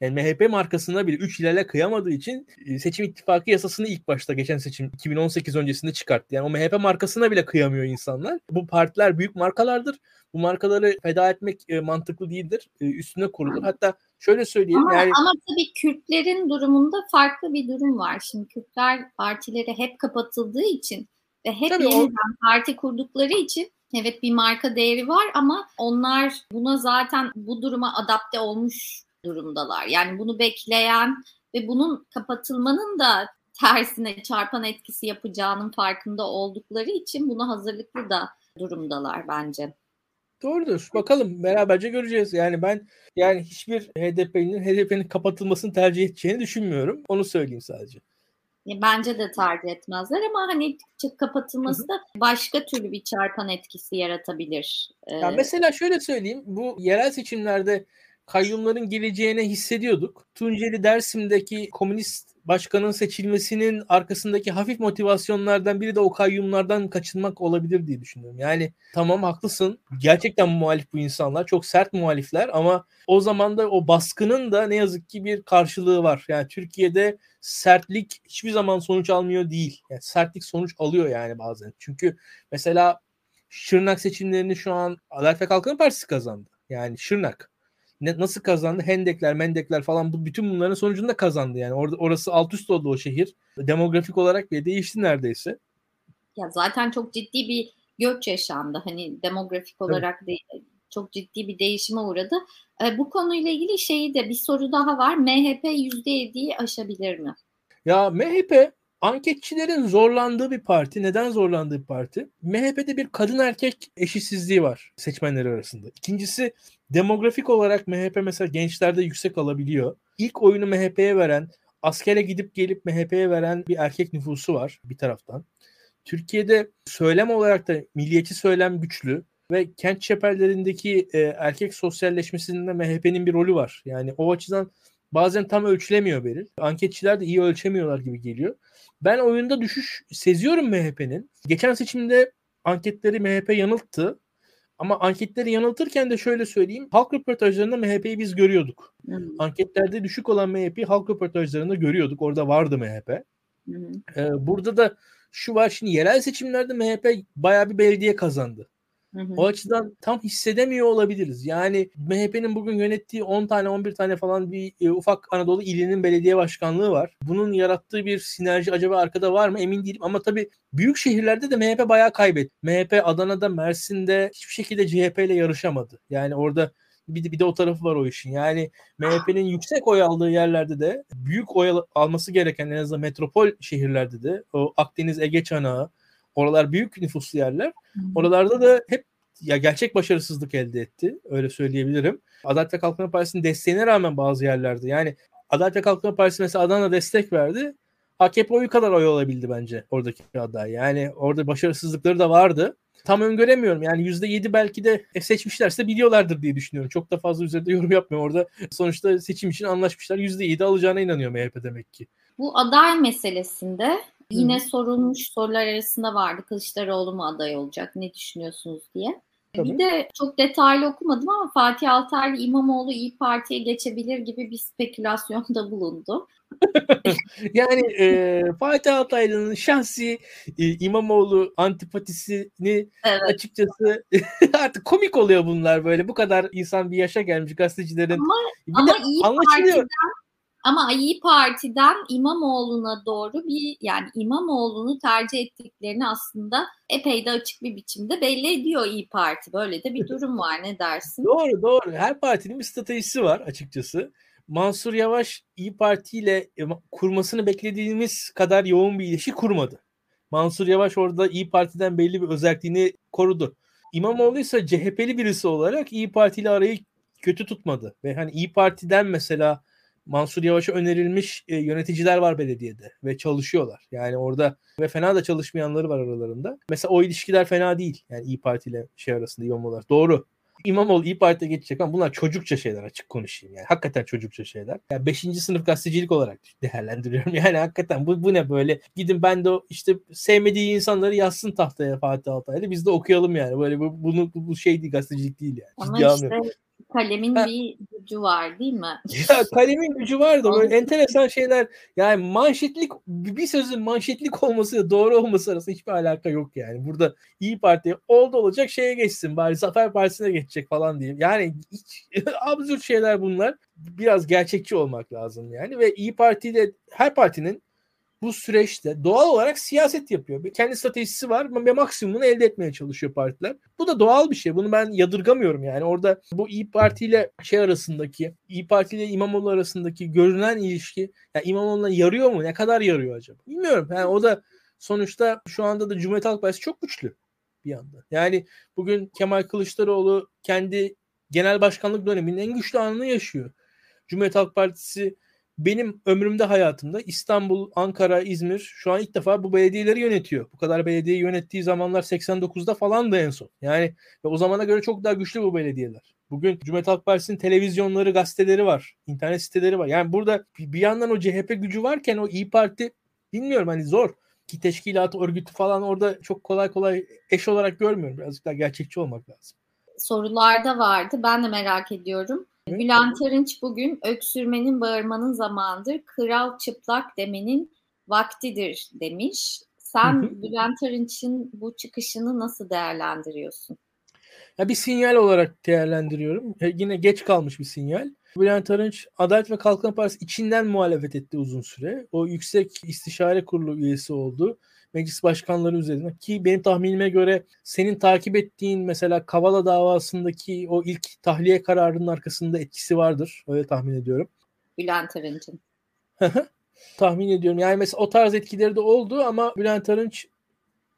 yani MHP markasına bile 3 ilerle kıyamadığı için e, seçim ittifakı yasasını ilk başta geçen seçim 2018 öncesinde çıkarttı. Yani o MHP markasına bile kıyamıyor insanlar. Bu partiler büyük markalardır. Bu markaları feda etmek e, mantıklı değildir. E, üstüne kurulur. Hatta şöyle söyleyeyim. Ama, yani... ama tabii Kürtlerin durumunda farklı bir durum var. Şimdi Kürtler partileri hep kapatıldığı için ve hep tabii yeniden o... parti kurdukları için evet bir marka değeri var ama onlar buna zaten bu duruma adapte olmuş durumdalar. Yani bunu bekleyen ve bunun kapatılmanın da tersine çarpan etkisi yapacağının farkında oldukları için buna hazırlıklı da durumdalar bence. Doğrudur. Bakalım beraberce göreceğiz. Yani ben yani hiçbir HDP'nin HDP'nin kapatılmasını tercih edeceğini düşünmüyorum. Onu söyleyeyim sadece. Bence de tercih etmezler ama hani kapatılması da başka türlü bir çarpan etkisi yaratabilir. Ya mesela şöyle söyleyeyim. Bu yerel seçimlerde kayyumların geleceğine hissediyorduk. Tunceli Dersim'deki komünist başkanın seçilmesinin arkasındaki hafif motivasyonlardan biri de o kayyumlardan kaçınmak olabilir diye düşünüyorum. Yani tamam haklısın. Gerçekten muhalif bu insanlar. Çok sert muhalifler ama o zaman da o baskının da ne yazık ki bir karşılığı var. Yani Türkiye'de sertlik hiçbir zaman sonuç almıyor değil. Yani sertlik sonuç alıyor yani bazen. Çünkü mesela Şırnak seçimlerini şu an Adalet ve Kalkınma Partisi kazandı. Yani Şırnak ne, nasıl kazandı? Hendekler, mendekler falan bu bütün bunların sonucunda kazandı yani. Orada orası alt üst oldu o şehir. Demografik olarak bile değişti neredeyse. Ya zaten çok ciddi bir göç yaşandı. Hani demografik olarak evet. değil çok ciddi bir değişime uğradı. E, bu konuyla ilgili şeyi de bir soru daha var. MHP %7'yi aşabilir mi? Ya MHP anketçilerin zorlandığı bir parti. Neden zorlandığı bir parti? MHP'de bir kadın erkek eşitsizliği var seçmenler arasında. İkincisi demografik olarak MHP mesela gençlerde yüksek alabiliyor. İlk oyunu MHP'ye veren, askere gidip gelip MHP'ye veren bir erkek nüfusu var bir taraftan. Türkiye'de söylem olarak da milliyetçi söylem güçlü ve kent çeperlerindeki e, erkek sosyalleşmesinde MHP'nin bir rolü var. Yani o açıdan bazen tam ölçülemiyor Beril. Anketçiler de iyi ölçemiyorlar gibi geliyor. Ben oyunda düşüş seziyorum MHP'nin. Geçen seçimde anketleri MHP yanılttı. Ama anketleri yanıltırken de şöyle söyleyeyim. Halk röportajlarında MHP'yi biz görüyorduk. Hı hı. Anketlerde düşük olan MHP'yi halk röportajlarında görüyorduk. Orada vardı MHP. Hı hı. Ee, burada da şu var şimdi yerel seçimlerde MHP bayağı bir belediye kazandı. Hı hı. O açıdan tam hissedemiyor olabiliriz. Yani MHP'nin bugün yönettiği 10 tane 11 tane falan bir e, ufak Anadolu ilinin belediye başkanlığı var. Bunun yarattığı bir sinerji acaba arkada var mı emin değilim ama tabii büyük şehirlerde de MHP bayağı kaybetti. MHP Adana'da, Mersin'de hiçbir şekilde CHP ile yarışamadı. Yani orada bir de, bir de o tarafı var o işin. Yani MHP'nin yüksek oy aldığı yerlerde de büyük oy alması gereken en azından metropol şehirlerde de o Akdeniz Ege çanağı Oralar büyük nüfuslu yerler. Oralarda da hep ya gerçek başarısızlık elde etti. Öyle söyleyebilirim. Adalet ve Kalkınma Partisi'nin desteğine rağmen bazı yerlerde yani Adalet ve Kalkınma Partisi mesela Adana destek verdi. AKP oyu kadar oy olabildi bence oradaki aday. Yani orada başarısızlıkları da vardı. Tam öngöremiyorum. Yani %7 belki de e, seçmişlerse biliyorlardır diye düşünüyorum. Çok da fazla üzerinde yorum yapmıyorum. Orada sonuçta seçim için anlaşmışlar. %7 alacağına inanıyor MHP demek ki. Bu aday meselesinde Yine Hı. sorulmuş sorular arasında vardı Kılıçdaroğlu mu aday olacak ne düşünüyorsunuz diye. Tabii. Bir de çok detaylı okumadım ama Fatih Altaylı İmamoğlu İyi Parti'ye geçebilir gibi bir spekülasyonda bulundu. yani e, Fatih Altaylı'nın şahsi e, İmamoğlu antipatisini evet. açıkçası artık komik oluyor bunlar böyle. Bu kadar insan bir yaşa gelmiş gazetecilerin. Ama, bir ama İyi Parti'den ama İyi Parti'den İmamoğlu'na doğru bir yani İmamoğlu'nu tercih ettiklerini aslında epey de açık bir biçimde belli ediyor İyi Parti. Böyle de bir durum var ne dersin? Doğru doğru. Her partinin bir stratejisi var açıkçası. Mansur Yavaş İyi Parti ile kurmasını beklediğimiz kadar yoğun bir ilişki kurmadı. Mansur Yavaş orada İyi Parti'den belli bir özelliğini korudu. İmamoğlu ise CHP'li birisi olarak İyi Parti ile arayı kötü tutmadı. Ve hani İyi Parti'den mesela Mansur Yavaş'a önerilmiş e, yöneticiler var belediyede ve çalışıyorlar. Yani orada ve fena da çalışmayanları var aralarında. Mesela o ilişkiler fena değil. Yani İyi Parti ile şey arasında İmamoğlu. Doğru. İmamoğlu İyi Parti'ye geçecek ama bunlar çocukça şeyler açık konuşayım yani. Hakikaten çocukça şeyler. Yani 5. sınıf gazetecilik olarak değerlendiriyorum. Yani hakikaten bu, bu ne böyle? Gidin ben de işte sevmediği insanları yazsın tahtaya Fatih Altaylı. Biz de okuyalım yani. Böyle bu, bunu bu şey değil gazetecilik değil yani. Ama Ciddi işte. Kalemin ha. bir gücü var değil mi? Ya kalemin gücü var da böyle enteresan şeyler yani manşetlik bir sözün manşetlik olması doğru olması arasında hiçbir alaka yok yani. Burada İyi Parti oldu olacak şeye geçsin bari Zafer Partisi'ne geçecek falan diyeyim. Yani hiç absürt şeyler bunlar. Biraz gerçekçi olmak lazım yani ve İyi Parti ile her partinin bu süreçte doğal olarak siyaset yapıyor. Kendi stratejisi var ve maksimumunu elde etmeye çalışıyor partiler. Bu da doğal bir şey. Bunu ben yadırgamıyorum yani. Orada bu İyi Parti ile şey arasındaki, İyi Parti ile İmamoğlu arasındaki görünen ilişki yani İmamoğlu'na yarıyor mu? Ne kadar yarıyor acaba? Bilmiyorum. Yani o da sonuçta şu anda da Cumhuriyet Halk Partisi çok güçlü bir anda. Yani bugün Kemal Kılıçdaroğlu kendi genel başkanlık döneminin en güçlü anını yaşıyor. Cumhuriyet Halk Partisi benim ömrümde hayatımda İstanbul, Ankara, İzmir şu an ilk defa bu belediyeleri yönetiyor. Bu kadar belediyeyi yönettiği zamanlar 89'da falan da en son. Yani ve o zamana göre çok daha güçlü bu belediyeler. Bugün Cumhuriyet Halk Partisi'nin televizyonları, gazeteleri var. internet siteleri var. Yani burada bir yandan o CHP gücü varken o İyi Parti bilmiyorum hani zor. Ki teşkilatı, örgütü falan orada çok kolay kolay eş olarak görmüyorum. Birazcık daha gerçekçi olmak lazım. Sorularda vardı. Ben de merak ediyorum. Bülent Arınç bugün öksürmenin bağırmanın zamanıdır. Kral çıplak demenin vaktidir demiş. Sen Bülent Arınç'ın bu çıkışını nasıl değerlendiriyorsun? Ya bir sinyal olarak değerlendiriyorum. E, yine geç kalmış bir sinyal. Bülent Arınç Adalet ve Kalkınma Partisi içinden muhalefet etti uzun süre. O yüksek istişare kurulu üyesi oldu. Meclis başkanları üzerine ki benim tahminime göre senin takip ettiğin mesela Kavala davasındaki o ilk tahliye kararının arkasında etkisi vardır. Öyle tahmin ediyorum. Bülent Arınç'ın. tahmin ediyorum. Yani mesela o tarz etkileri de oldu ama Bülent Arınç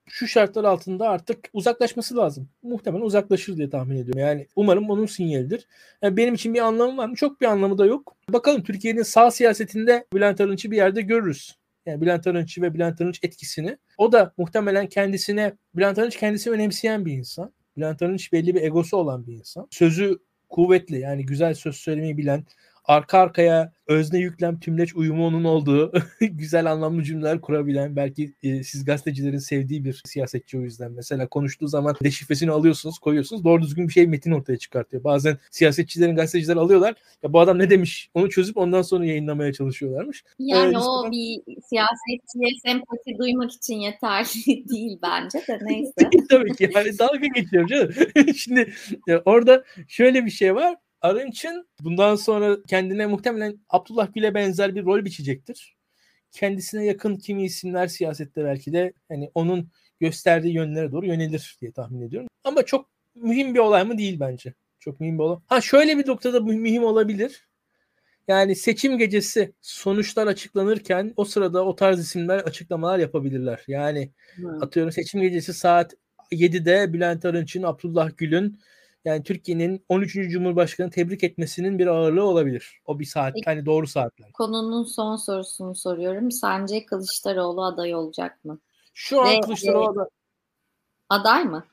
şu şartlar altında artık uzaklaşması lazım. Muhtemelen uzaklaşır diye tahmin ediyorum. Yani umarım onun sinyalidir. Yani benim için bir anlamı var mı? Çok bir anlamı da yok. Bakalım Türkiye'nin sağ siyasetinde Bülent Arınç'ı bir yerde görürüz. Yani Bülent Arınç'ı ve Bülent Arınç etkisini. O da muhtemelen kendisine, Bülent Arınç kendisini önemseyen bir insan. Bülent Arınç belli bir egosu olan bir insan. Sözü kuvvetli yani güzel söz söylemeyi bilen, arka arkaya özne yüklem tümleç uyumu onun olduğu güzel anlamlı cümleler kurabilen belki e, siz gazetecilerin sevdiği bir siyasetçi o yüzden. Mesela konuştuğu zaman deşifresini alıyorsunuz koyuyorsunuz doğru düzgün bir şey metin ortaya çıkartıyor. Bazen siyasetçilerin gazeteciler alıyorlar ya bu adam ne demiş onu çözüp ondan sonra yayınlamaya çalışıyorlarmış. Yani ee, o bir siyasetçiye sempati duymak için yeterli değil bence de neyse. Tabii ki yani dalga geçiyorum canım. Şimdi ya orada şöyle bir şey var Arınç'ın bundan sonra kendine muhtemelen Abdullah Gül'e benzer bir rol biçecektir. Kendisine yakın kimi isimler siyasette belki de hani onun gösterdiği yönlere doğru yönelir diye tahmin ediyorum. Ama çok mühim bir olay mı değil bence. Çok mühim bir olay. Ha şöyle bir noktada mühim olabilir. Yani seçim gecesi sonuçlar açıklanırken o sırada o tarz isimler açıklamalar yapabilirler. Yani hmm. atıyorum seçim gecesi saat 7'de Bülent Arınç'ın, Abdullah Gül'ün yani Türkiye'nin 13. Cumhurbaşkanı tebrik etmesinin bir ağırlığı olabilir. O bir saat, Peki, hani doğru saatler. Konunun son sorusunu soruyorum. Sence Kılıçdaroğlu aday olacak mı? Şu an Ve, Kılıçdaroğlu aday. Aday mı?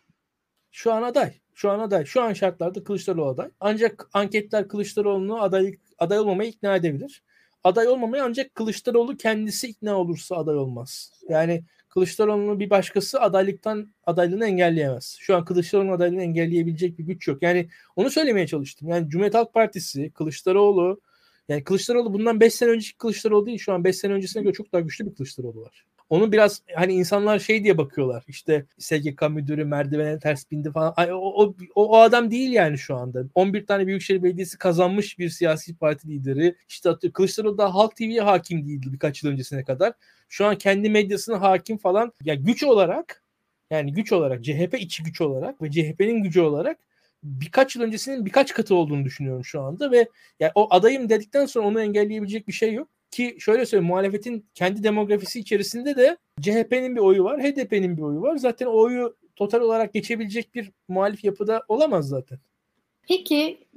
Şu an aday. Şu an aday. Şu an şartlarda Kılıçdaroğlu aday. Ancak anketler Kılıçdaroğlu'nu aday, aday olmamaya ikna edebilir. Aday olmamaya ancak Kılıçdaroğlu kendisi ikna olursa aday olmaz. Yani Kılıçdaroğlu'nu bir başkası adaylıktan adaylığını engelleyemez. Şu an Kılıçdaroğlu'nun adaylığını engelleyebilecek bir güç yok. Yani onu söylemeye çalıştım. Yani Cumhuriyet Halk Partisi, Kılıçdaroğlu yani Kılıçdaroğlu bundan 5 sene önceki Kılıçdaroğlu değil. Şu an 5 sene öncesine göre çok daha güçlü bir Kılıçdaroğlu var. Onu biraz hani insanlar şey diye bakıyorlar. İşte SGK müdürü merdivene ters bindi falan. Ay, o, o, o, adam değil yani şu anda. 11 tane Büyükşehir Belediyesi kazanmış bir siyasi parti lideri. İşte Kılıçdaroğlu da Halk TV'ye hakim değildi birkaç yıl öncesine kadar. Şu an kendi medyasına hakim falan. Ya güç olarak yani güç olarak CHP içi güç olarak ve CHP'nin gücü olarak birkaç yıl öncesinin birkaç katı olduğunu düşünüyorum şu anda ve yani o adayım dedikten sonra onu engelleyebilecek bir şey yok. Ki şöyle söyleyeyim muhalefetin kendi demografisi içerisinde de CHP'nin bir oyu var, HDP'nin bir oyu var. Zaten o oyu total olarak geçebilecek bir muhalif yapıda olamaz zaten. Peki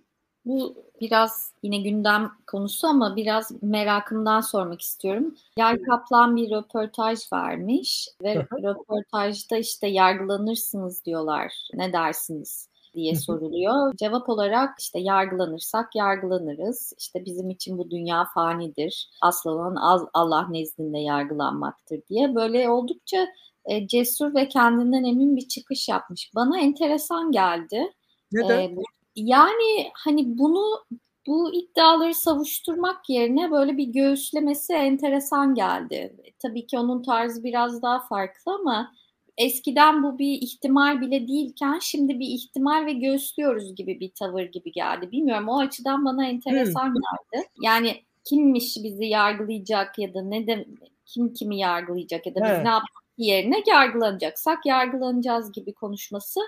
bu biraz yine gündem konusu ama biraz merakımdan sormak istiyorum. Yer Kaplan bir röportaj vermiş ve röportajda işte yargılanırsınız diyorlar. Ne dersiniz? Diye soruluyor. Cevap olarak işte yargılanırsak yargılanırız. İşte bizim için bu dünya fanidir. Asıl olan Allah nezdinde yargılanmaktır diye. Böyle oldukça e, cesur ve kendinden emin bir çıkış yapmış. Bana enteresan geldi. Neden? E, yani hani bunu bu iddiaları savuşturmak yerine böyle bir göğüslemesi enteresan geldi. Tabii ki onun tarzı biraz daha farklı ama eskiden bu bir ihtimal bile değilken şimdi bir ihtimal ve göğüslüyoruz gibi bir tavır gibi geldi. Bilmiyorum o açıdan bana enteresan hmm. geldi. Yani kimmiş bizi yargılayacak ya da ne de kim kimi yargılayacak ya da evet. biz ne yapmak yerine yargılanacaksak yargılanacağız gibi konuşması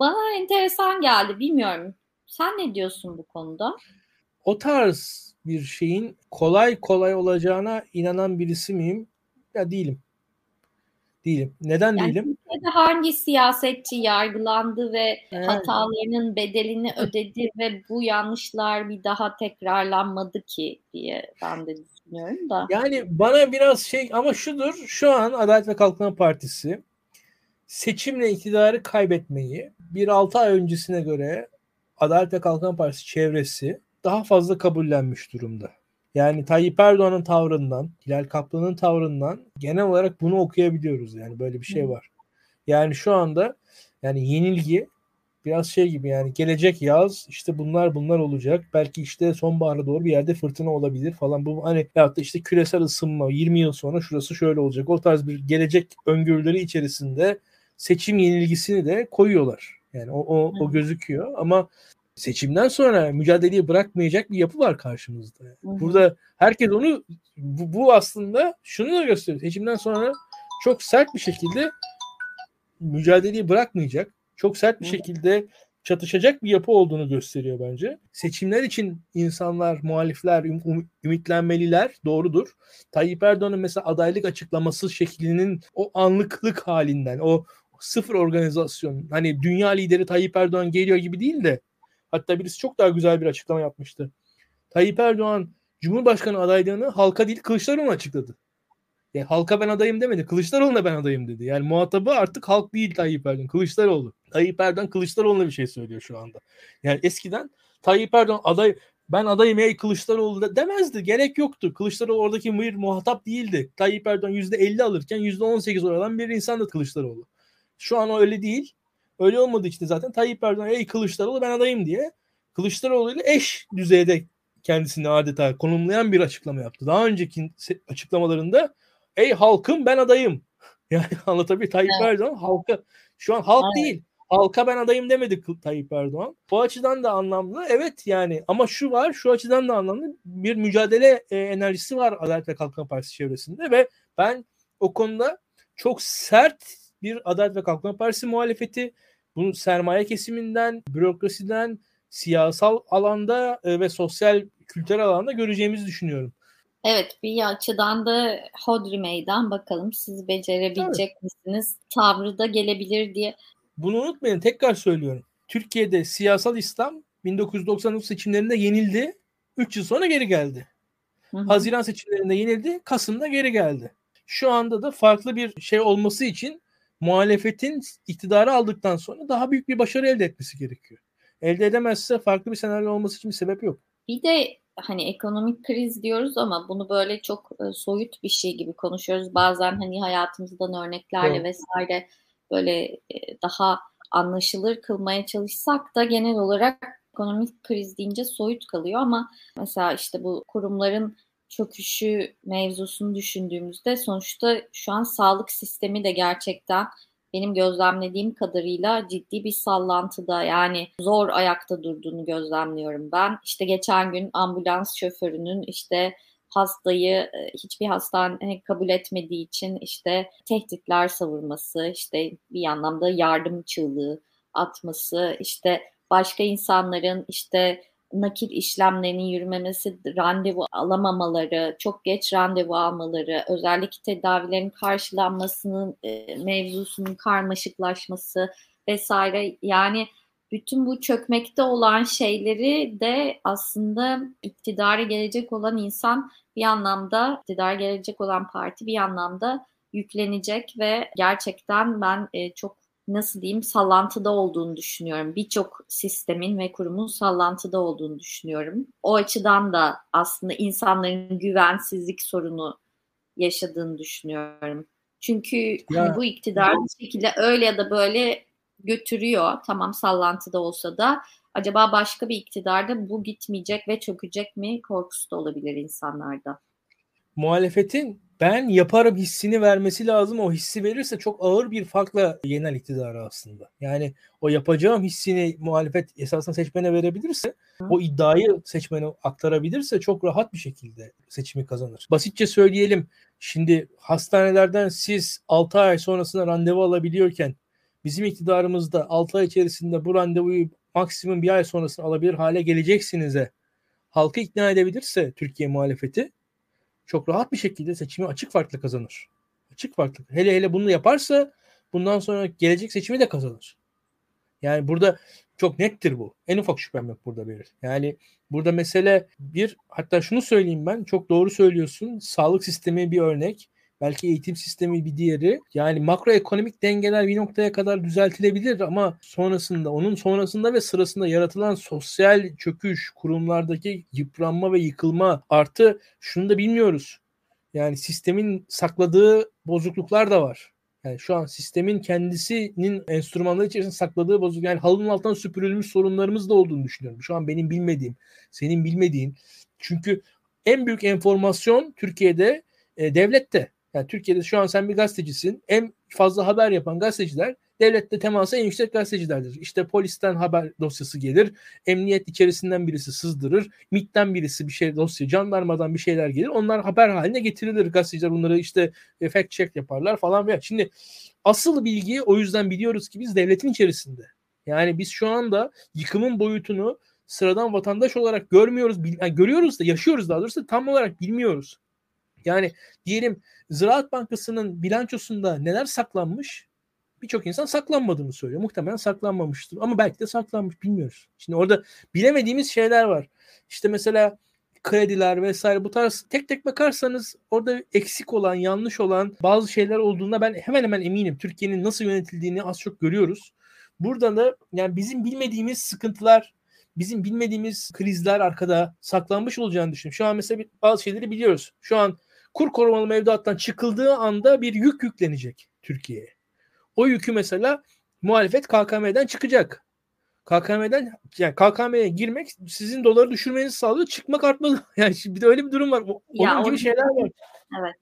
bana enteresan geldi. Bilmiyorum. Sen ne diyorsun bu konuda? O tarz bir şeyin kolay kolay olacağına inanan birisi miyim? Ya değilim değilim. Neden yani değilim? Türkiye'de hangi siyasetçi yargılandı ve evet. hatalarının bedelini ödedi ve bu yanlışlar bir daha tekrarlanmadı ki diye ben de düşünüyorum da. Yani bana biraz şey ama şudur şu an Adalet ve Kalkınma Partisi seçimle iktidarı kaybetmeyi bir 6 ay öncesine göre Adalet ve Kalkınma Partisi çevresi daha fazla kabullenmiş durumda. Yani Tayyip Erdoğan'ın tavrından, Hilal Kaplan'ın tavrından genel olarak bunu okuyabiliyoruz. Yani böyle bir şey var. Yani şu anda yani yenilgi biraz şey gibi yani gelecek yaz işte bunlar bunlar olacak. Belki işte sonbahara doğru bir yerde fırtına olabilir falan. Bu hani ya da işte küresel ısınma 20 yıl sonra şurası şöyle olacak. O tarz bir gelecek öngörüleri içerisinde seçim yenilgisini de koyuyorlar. Yani o, o, o gözüküyor ama seçimden sonra mücadeleyi bırakmayacak bir yapı var karşımızda. Burada herkes onu bu, bu aslında şunu da gösteriyor. Seçimden sonra çok sert bir şekilde mücadeleyi bırakmayacak, çok sert bir şekilde çatışacak bir yapı olduğunu gösteriyor bence. Seçimler için insanlar, muhalifler, um, ümitlenmeliler. Doğrudur. Tayyip Erdoğan'ın mesela adaylık açıklaması şeklinin o anlıklık halinden, o sıfır organizasyon, hani dünya lideri Tayyip Erdoğan geliyor gibi değil de hatta birisi çok daha güzel bir açıklama yapmıştı. Tayyip Erdoğan Cumhurbaşkanı adaylığını halka değil Kılıçdaroğlu açıkladı. Yani halka ben adayım demedi. Kılıçdaroğlu'na ben adayım dedi. Yani muhatabı artık halk değil Tayyip Erdoğan. Kılıçdaroğlu. Tayyip Erdoğan Kılıçdaroğlu'na bir şey söylüyor şu anda. Yani eskiden Tayyip Erdoğan aday ben adayım ey Kılıçdaroğlu da demezdi. Gerek yoktu. Kılıçdaroğlu oradaki bir muhatap değildi. Tayyip Erdoğan %50 alırken %18 oran bir insan da Kılıçdaroğlu. Şu an o öyle değil. Öyle olmadığı için zaten Tayyip Erdoğan ey Kılıçdaroğlu ben adayım diye Kılıçdaroğlu ile eş düzeyde kendisini adeta konumlayan bir açıklama yaptı. Daha önceki açıklamalarında ey halkım ben adayım. Yani anlatabiliyor Tayyip evet. Erdoğan halka şu an halk evet. değil. Halka ben adayım demedi Tayyip Erdoğan. Bu açıdan da anlamlı. Evet yani ama şu var şu açıdan da anlamlı. Bir mücadele e, enerjisi var Adalet ve Kalkınma Partisi çevresinde ve ben o konuda çok sert bir Adalet ve Kalkınma Partisi muhalefeti bunun sermaye kesiminden, bürokrasiden, siyasal alanda e, ve sosyal kültürel alanda göreceğimizi düşünüyorum. Evet bir açıdan da hodri meydan bakalım siz becerebilecek evet. misiniz? Tavrı da gelebilir diye. Bunu unutmayın tekrar söylüyorum. Türkiye'de siyasal İslam 1999 seçimlerinde yenildi. 3 yıl sonra geri geldi. Hı hı. Haziran seçimlerinde yenildi. Kasım'da geri geldi. Şu anda da farklı bir şey olması için muhalefetin iktidarı aldıktan sonra daha büyük bir başarı elde etmesi gerekiyor. Elde edemezse farklı bir senaryo olması için bir sebep yok. Bir de hani ekonomik kriz diyoruz ama bunu böyle çok e, soyut bir şey gibi konuşuyoruz. Bazen hani hayatımızdan örneklerle evet. vesaire böyle e, daha anlaşılır kılmaya çalışsak da genel olarak ekonomik kriz deyince soyut kalıyor ama mesela işte bu kurumların çöküşü mevzusunu düşündüğümüzde sonuçta şu an sağlık sistemi de gerçekten benim gözlemlediğim kadarıyla ciddi bir sallantıda yani zor ayakta durduğunu gözlemliyorum ben. İşte geçen gün ambulans şoförünün işte hastayı e, hiçbir hastane kabul etmediği için işte tehditler savurması, işte bir anlamda yardım çığlığı atması, işte başka insanların işte nakil işlemlerinin yürümemesi, randevu alamamaları, çok geç randevu almaları, özellikle tedavilerin karşılanmasının e, mevzusunun karmaşıklaşması vesaire. Yani bütün bu çökmekte olan şeyleri de aslında iktidara gelecek olan insan bir anlamda iktidara gelecek olan parti bir anlamda yüklenecek ve gerçekten ben e, çok nasıl diyeyim sallantıda olduğunu düşünüyorum. Birçok sistemin ve kurumun sallantıda olduğunu düşünüyorum. O açıdan da aslında insanların güvensizlik sorunu yaşadığını düşünüyorum. Çünkü ya, hani bu iktidar bir şekilde öyle ya da böyle götürüyor. Tamam sallantıda olsa da acaba başka bir iktidarda bu gitmeyecek ve çökecek mi korkusu da olabilir insanlarda. Muhalefetin ben yaparım hissini vermesi lazım. O hissi verirse çok ağır bir farkla yener iktidarı aslında. Yani o yapacağım hissini muhalefet esasında seçmene verebilirse, o iddiayı seçmene aktarabilirse çok rahat bir şekilde seçimi kazanır. Basitçe söyleyelim. Şimdi hastanelerden siz 6 ay sonrasında randevu alabiliyorken bizim iktidarımızda 6 ay içerisinde bu randevuyu maksimum bir ay sonrasında alabilir hale geleceksinize halkı ikna edebilirse Türkiye muhalefeti çok rahat bir şekilde seçimi açık farklı kazanır. Açık farklı. Hele hele bunu yaparsa bundan sonra gelecek seçimi de kazanır. Yani burada çok nettir bu. En ufak şüphem yok burada belir. Yani burada mesele bir hatta şunu söyleyeyim ben çok doğru söylüyorsun. Sağlık sistemi bir örnek. Belki eğitim sistemi bir diğeri. Yani makroekonomik dengeler bir noktaya kadar düzeltilebilir ama sonrasında onun sonrasında ve sırasında yaratılan sosyal çöküş, kurumlardaki yıpranma ve yıkılma artı şunu da bilmiyoruz. Yani sistemin sakladığı bozukluklar da var. Yani şu an sistemin kendisinin enstrümanları içerisinde sakladığı bozuk yani halının altından süpürülmüş sorunlarımız da olduğunu düşünüyorum. Şu an benim bilmediğim, senin bilmediğin. Çünkü en büyük enformasyon Türkiye'de e, devlette. Yani Türkiye'de şu an sen bir gazetecisin. En fazla haber yapan gazeteciler devlette teması en yüksek gazetecilerdir. İşte polisten haber dosyası gelir. Emniyet içerisinden birisi sızdırır. MİT'ten birisi bir şey dosya, jandarmadan bir şeyler gelir. Onlar haber haline getirilir. Gazeteciler bunları işte e, fact check yaparlar falan. Veya. Şimdi asıl bilgiyi o yüzden biliyoruz ki biz devletin içerisinde. Yani biz şu anda yıkımın boyutunu sıradan vatandaş olarak görmüyoruz. Yani görüyoruz da yaşıyoruz daha doğrusu tam olarak bilmiyoruz. Yani diyelim Ziraat Bankası'nın bilançosunda neler saklanmış? Birçok insan saklanmadığını söylüyor. Muhtemelen saklanmamıştır. Ama belki de saklanmış bilmiyoruz. Şimdi orada bilemediğimiz şeyler var. İşte mesela krediler vesaire bu tarz tek tek bakarsanız orada eksik olan, yanlış olan bazı şeyler olduğunda ben hemen hemen eminim. Türkiye'nin nasıl yönetildiğini az çok görüyoruz. Burada da yani bizim bilmediğimiz sıkıntılar, bizim bilmediğimiz krizler arkada saklanmış olacağını düşünüyorum. Şu an mesela bazı şeyleri biliyoruz. Şu an kur korumalı mevduattan çıkıldığı anda bir yük yüklenecek Türkiye'ye. O yükü mesela muhalefet KKM'den çıkacak. KKM'den yani KKM'ye girmek sizin doları düşürmenizi sağlıyor. Çıkmak artmalı. Yani bir de öyle bir durum var. Onun ya, gibi şeyler var. Evet.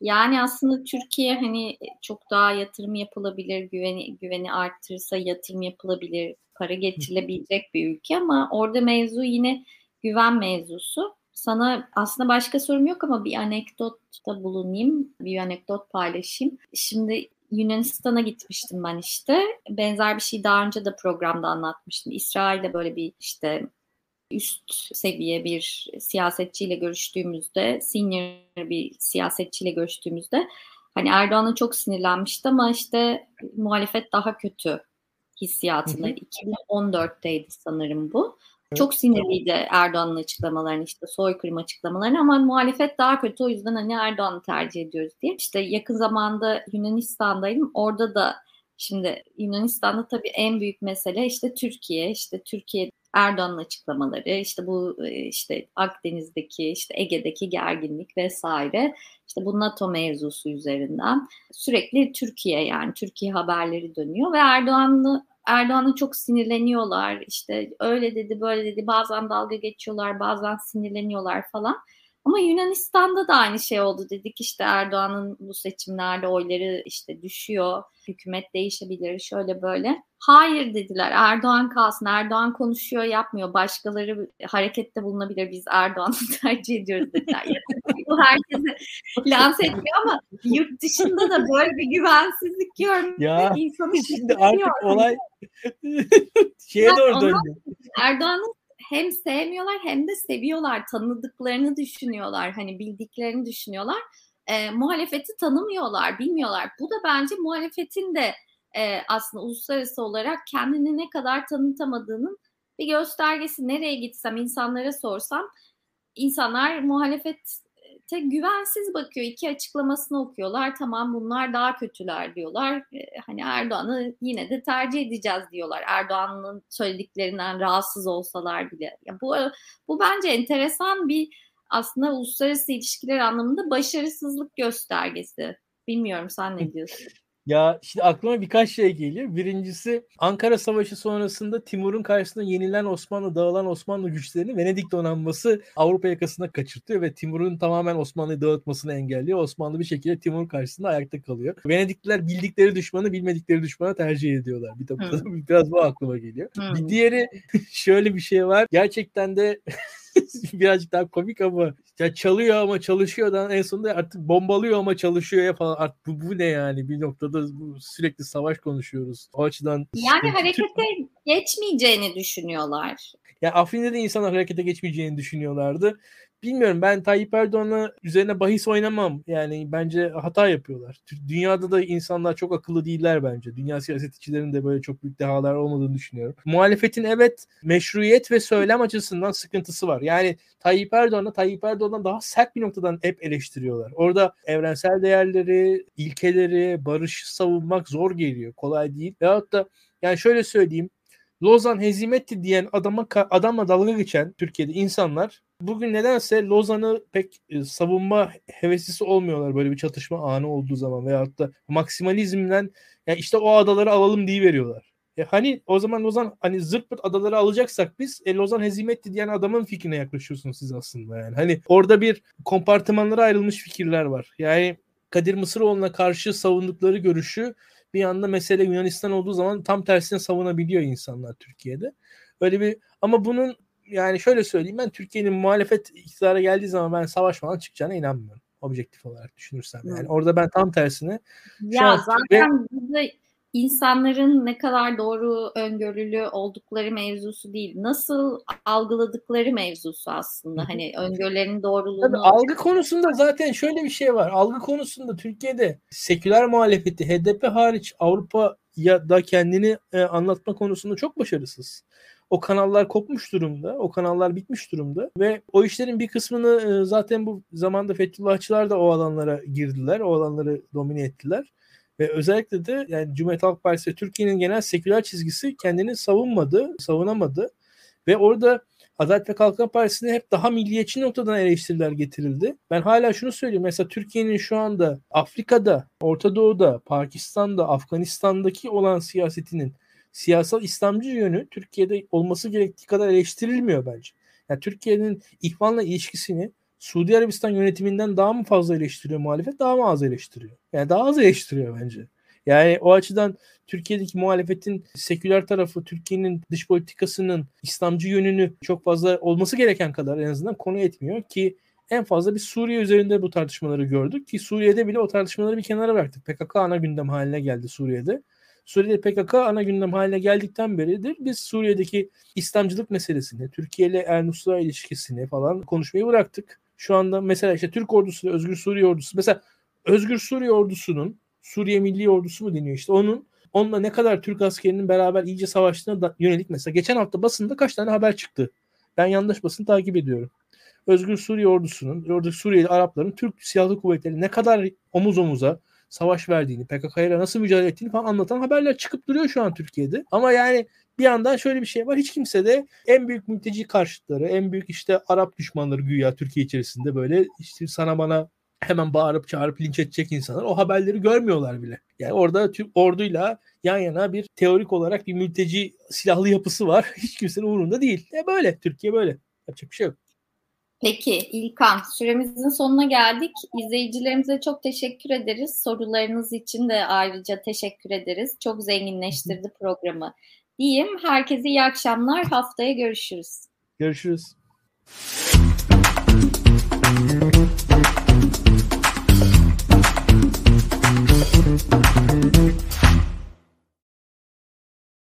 Yani aslında Türkiye hani çok daha yatırım yapılabilir, güveni güveni arttırırsa yatırım yapılabilir, para getirilebilecek bir ülke ama orada mevzu yine güven mevzusu. Sana aslında başka sorum yok ama bir anekdotta bulunayım, bir anekdot paylaşayım. Şimdi Yunanistan'a gitmiştim ben işte. Benzer bir şey daha önce de programda anlatmıştım. İsrail'de böyle bir işte üst seviye bir siyasetçiyle görüştüğümüzde, senior bir siyasetçiyle görüştüğümüzde hani Erdoğan'a çok sinirlenmişti ama işte muhalefet daha kötü hissiyatında. 2014'teydi sanırım bu. Çok sinirliydi Erdoğan'ın açıklamalarını işte soykırım açıklamalarını ama muhalefet daha kötü o yüzden hani Erdoğan'ı tercih ediyoruz diye. İşte yakın zamanda Yunanistan'daydım orada da şimdi Yunanistan'da tabii en büyük mesele işte Türkiye. İşte Türkiye Erdoğan'ın açıklamaları işte bu e, işte Akdeniz'deki işte Ege'deki gerginlik vesaire işte bu NATO mevzusu üzerinden sürekli Türkiye yani Türkiye haberleri dönüyor ve Erdoğan'ı Erdoğan'a çok sinirleniyorlar. İşte öyle dedi, böyle dedi. Bazen dalga geçiyorlar, bazen sinirleniyorlar falan. Ama Yunanistan'da da aynı şey oldu. Dedik işte Erdoğan'ın bu seçimlerde oyları işte düşüyor. Hükümet değişebilir şöyle böyle. Hayır dediler. Erdoğan kalsın. Erdoğan konuşuyor, yapmıyor. Başkaları harekette bulunabilir. Biz Erdoğan'ı tercih ediyoruz dediler. bu herkese lanse ediyor ama yurt dışında da böyle bir güvensizlik görmek ya, insanı şimdi artık olay şeye doğru dönüyor. Erdoğan'ın hem sevmiyorlar hem de seviyorlar. Tanıdıklarını düşünüyorlar. Hani bildiklerini düşünüyorlar. E, muhalefeti tanımıyorlar, bilmiyorlar. Bu da bence muhalefetin de e, aslında uluslararası olarak kendini ne kadar tanıtamadığının bir göstergesi. Nereye gitsem, insanlara sorsam insanlar muhalefet te güvensiz bakıyor. İki açıklamasını okuyorlar. Tamam bunlar daha kötüler diyorlar. E, hani Erdoğan'ı yine de tercih edeceğiz diyorlar. Erdoğan'ın söylediklerinden rahatsız olsalar bile. Ya bu bu bence enteresan bir aslında uluslararası ilişkiler anlamında başarısızlık göstergesi. Bilmiyorum sen ne diyorsun? Ya işte aklıma birkaç şey geliyor. Birincisi Ankara Savaşı sonrasında Timur'un karşısında yenilen Osmanlı, dağılan Osmanlı güçlerini Venedik donanması Avrupa yakasına kaçırtıyor ve Timur'un tamamen Osmanlı'yı dağıtmasını engelliyor. Osmanlı bir şekilde Timur karşısında ayakta kalıyor. Venedikliler bildikleri düşmanı bilmedikleri düşmana tercih ediyorlar. Bir hmm. biraz bu aklıma geliyor. Bir diğeri şöyle bir şey var. Gerçekten de birazcık daha komik ama ya çalıyor ama çalışıyor da en sonunda artık bombalıyor ama çalışıyor ya falan. Artık bu, bu ne yani bir noktada sürekli savaş konuşuyoruz. O açıdan yani harekete geçmeyeceğini düşünüyorlar. Ya Afrin'de de insanlar harekete geçmeyeceğini düşünüyorlardı. Bilmiyorum ben Tayyip Erdoğan'a üzerine bahis oynamam. Yani bence hata yapıyorlar. Dünyada da insanlar çok akıllı değiller bence. Dünya siyasetçilerinin de böyle çok büyük dehalar olmadığını düşünüyorum. Muhalefetin evet meşruiyet ve söylem açısından sıkıntısı var. Yani Tayyip Erdoğan'a Tayyip Erdoğan'dan daha sert bir noktadan hep eleştiriyorlar. Orada evrensel değerleri, ilkeleri, barışı savunmak zor geliyor. Kolay değil. Veyahut da yani şöyle söyleyeyim. Lozan hezimetti diyen adama adamla dalga geçen Türkiye'de insanlar bugün nedense Lozan'ı pek e, savunma heveslisi olmuyorlar böyle bir çatışma anı olduğu zaman veyahut da maksimalizmden ya işte o adaları alalım diye veriyorlar. E hani o zaman Lozan hani zırt pırt adaları alacaksak biz e, Lozan hezimetti diyen adamın fikrine yaklaşıyorsunuz siz aslında yani. Hani orada bir kompartımanlara ayrılmış fikirler var. Yani Kadir Mısıroğlu'na karşı savundukları görüşü bir anda mesele Yunanistan olduğu zaman tam tersine savunabiliyor insanlar Türkiye'de. Öyle bir ama bunun yani şöyle söyleyeyim ben Türkiye'nin muhalefet iktidara geldiği zaman ben savaş falan çıkacağına inanmıyorum. Objektif olarak düşünürsem. Yani orada ben tam tersine ya zaten ve insanların ne kadar doğru öngörülü oldukları mevzusu değil. Nasıl algıladıkları mevzusu aslında. Hani öngörülerin doğruluğunu. Tabii, algı konusunda zaten şöyle bir şey var. Algı konusunda Türkiye'de seküler muhalefeti HDP hariç Avrupa ya da kendini e, anlatma konusunda çok başarısız. O kanallar kopmuş durumda. O kanallar bitmiş durumda. Ve o işlerin bir kısmını e, zaten bu zamanda Fethullahçılar da o alanlara girdiler. O alanları domine ettiler. Ve özellikle de yani Cumhuriyet Halk Partisi Türkiye'nin genel seküler çizgisi kendini savunmadı, savunamadı. Ve orada Adalet ve Kalkınma Partisi'ne hep daha milliyetçi noktadan eleştiriler getirildi. Ben hala şunu söyleyeyim. Mesela Türkiye'nin şu anda Afrika'da, Orta Doğu'da, Pakistan'da, Afganistan'daki olan siyasetinin siyasal İslamcı yönü Türkiye'de olması gerektiği kadar eleştirilmiyor bence. Yani Türkiye'nin ihvanla ilişkisini Suudi Arabistan yönetiminden daha mı fazla eleştiriyor muhalefet, daha mı az eleştiriyor? Yani daha az eleştiriyor bence. Yani o açıdan Türkiye'deki muhalefetin seküler tarafı, Türkiye'nin dış politikasının İslamcı yönünü çok fazla olması gereken kadar en azından konu etmiyor ki en fazla bir Suriye üzerinde bu tartışmaları gördük ki Suriye'de bile o tartışmaları bir kenara bıraktık. PKK ana gündem haline geldi Suriye'de. Suriye'de PKK ana gündem haline geldikten beridir biz Suriye'deki İslamcılık meselesini, Türkiye ile El-Nusra ilişkisini falan konuşmayı bıraktık. Şu anda mesela işte Türk ordusu Özgür Suriye ordusu mesela Özgür Suriye ordusunun Suriye Milli Ordusu mu deniyor işte onun onunla ne kadar Türk askerinin beraber iyice savaştığına da yönelik mesela geçen hafta basında kaç tane haber çıktı. Ben yandaş basın takip ediyorum. Özgür Suriye ordusunun, oradaki Suriyeli Arapların Türk Silahlı Kuvvetleri ne kadar omuz omuza savaş verdiğini, PKK'yla nasıl mücadele ettiğini falan anlatan haberler çıkıp duruyor şu an Türkiye'de. Ama yani bir yandan şöyle bir şey var. Hiç kimse de en büyük mülteci karşıtları, en büyük işte Arap düşmanları güya Türkiye içerisinde böyle işte sana bana hemen bağırıp çağırıp linç edecek insanlar o haberleri görmüyorlar bile. Yani orada Türk orduyla yan yana bir teorik olarak bir mülteci silahlı yapısı var. Hiç kimsenin umurunda değil. E böyle. Türkiye böyle. Yapacak bir şey yok. Peki İlkan, süremizin sonuna geldik. İzleyicilerimize çok teşekkür ederiz. Sorularınız için de ayrıca teşekkür ederiz. Çok zenginleştirdi programı. Diyeyim, herkese iyi akşamlar. Haftaya görüşürüz. Görüşürüz.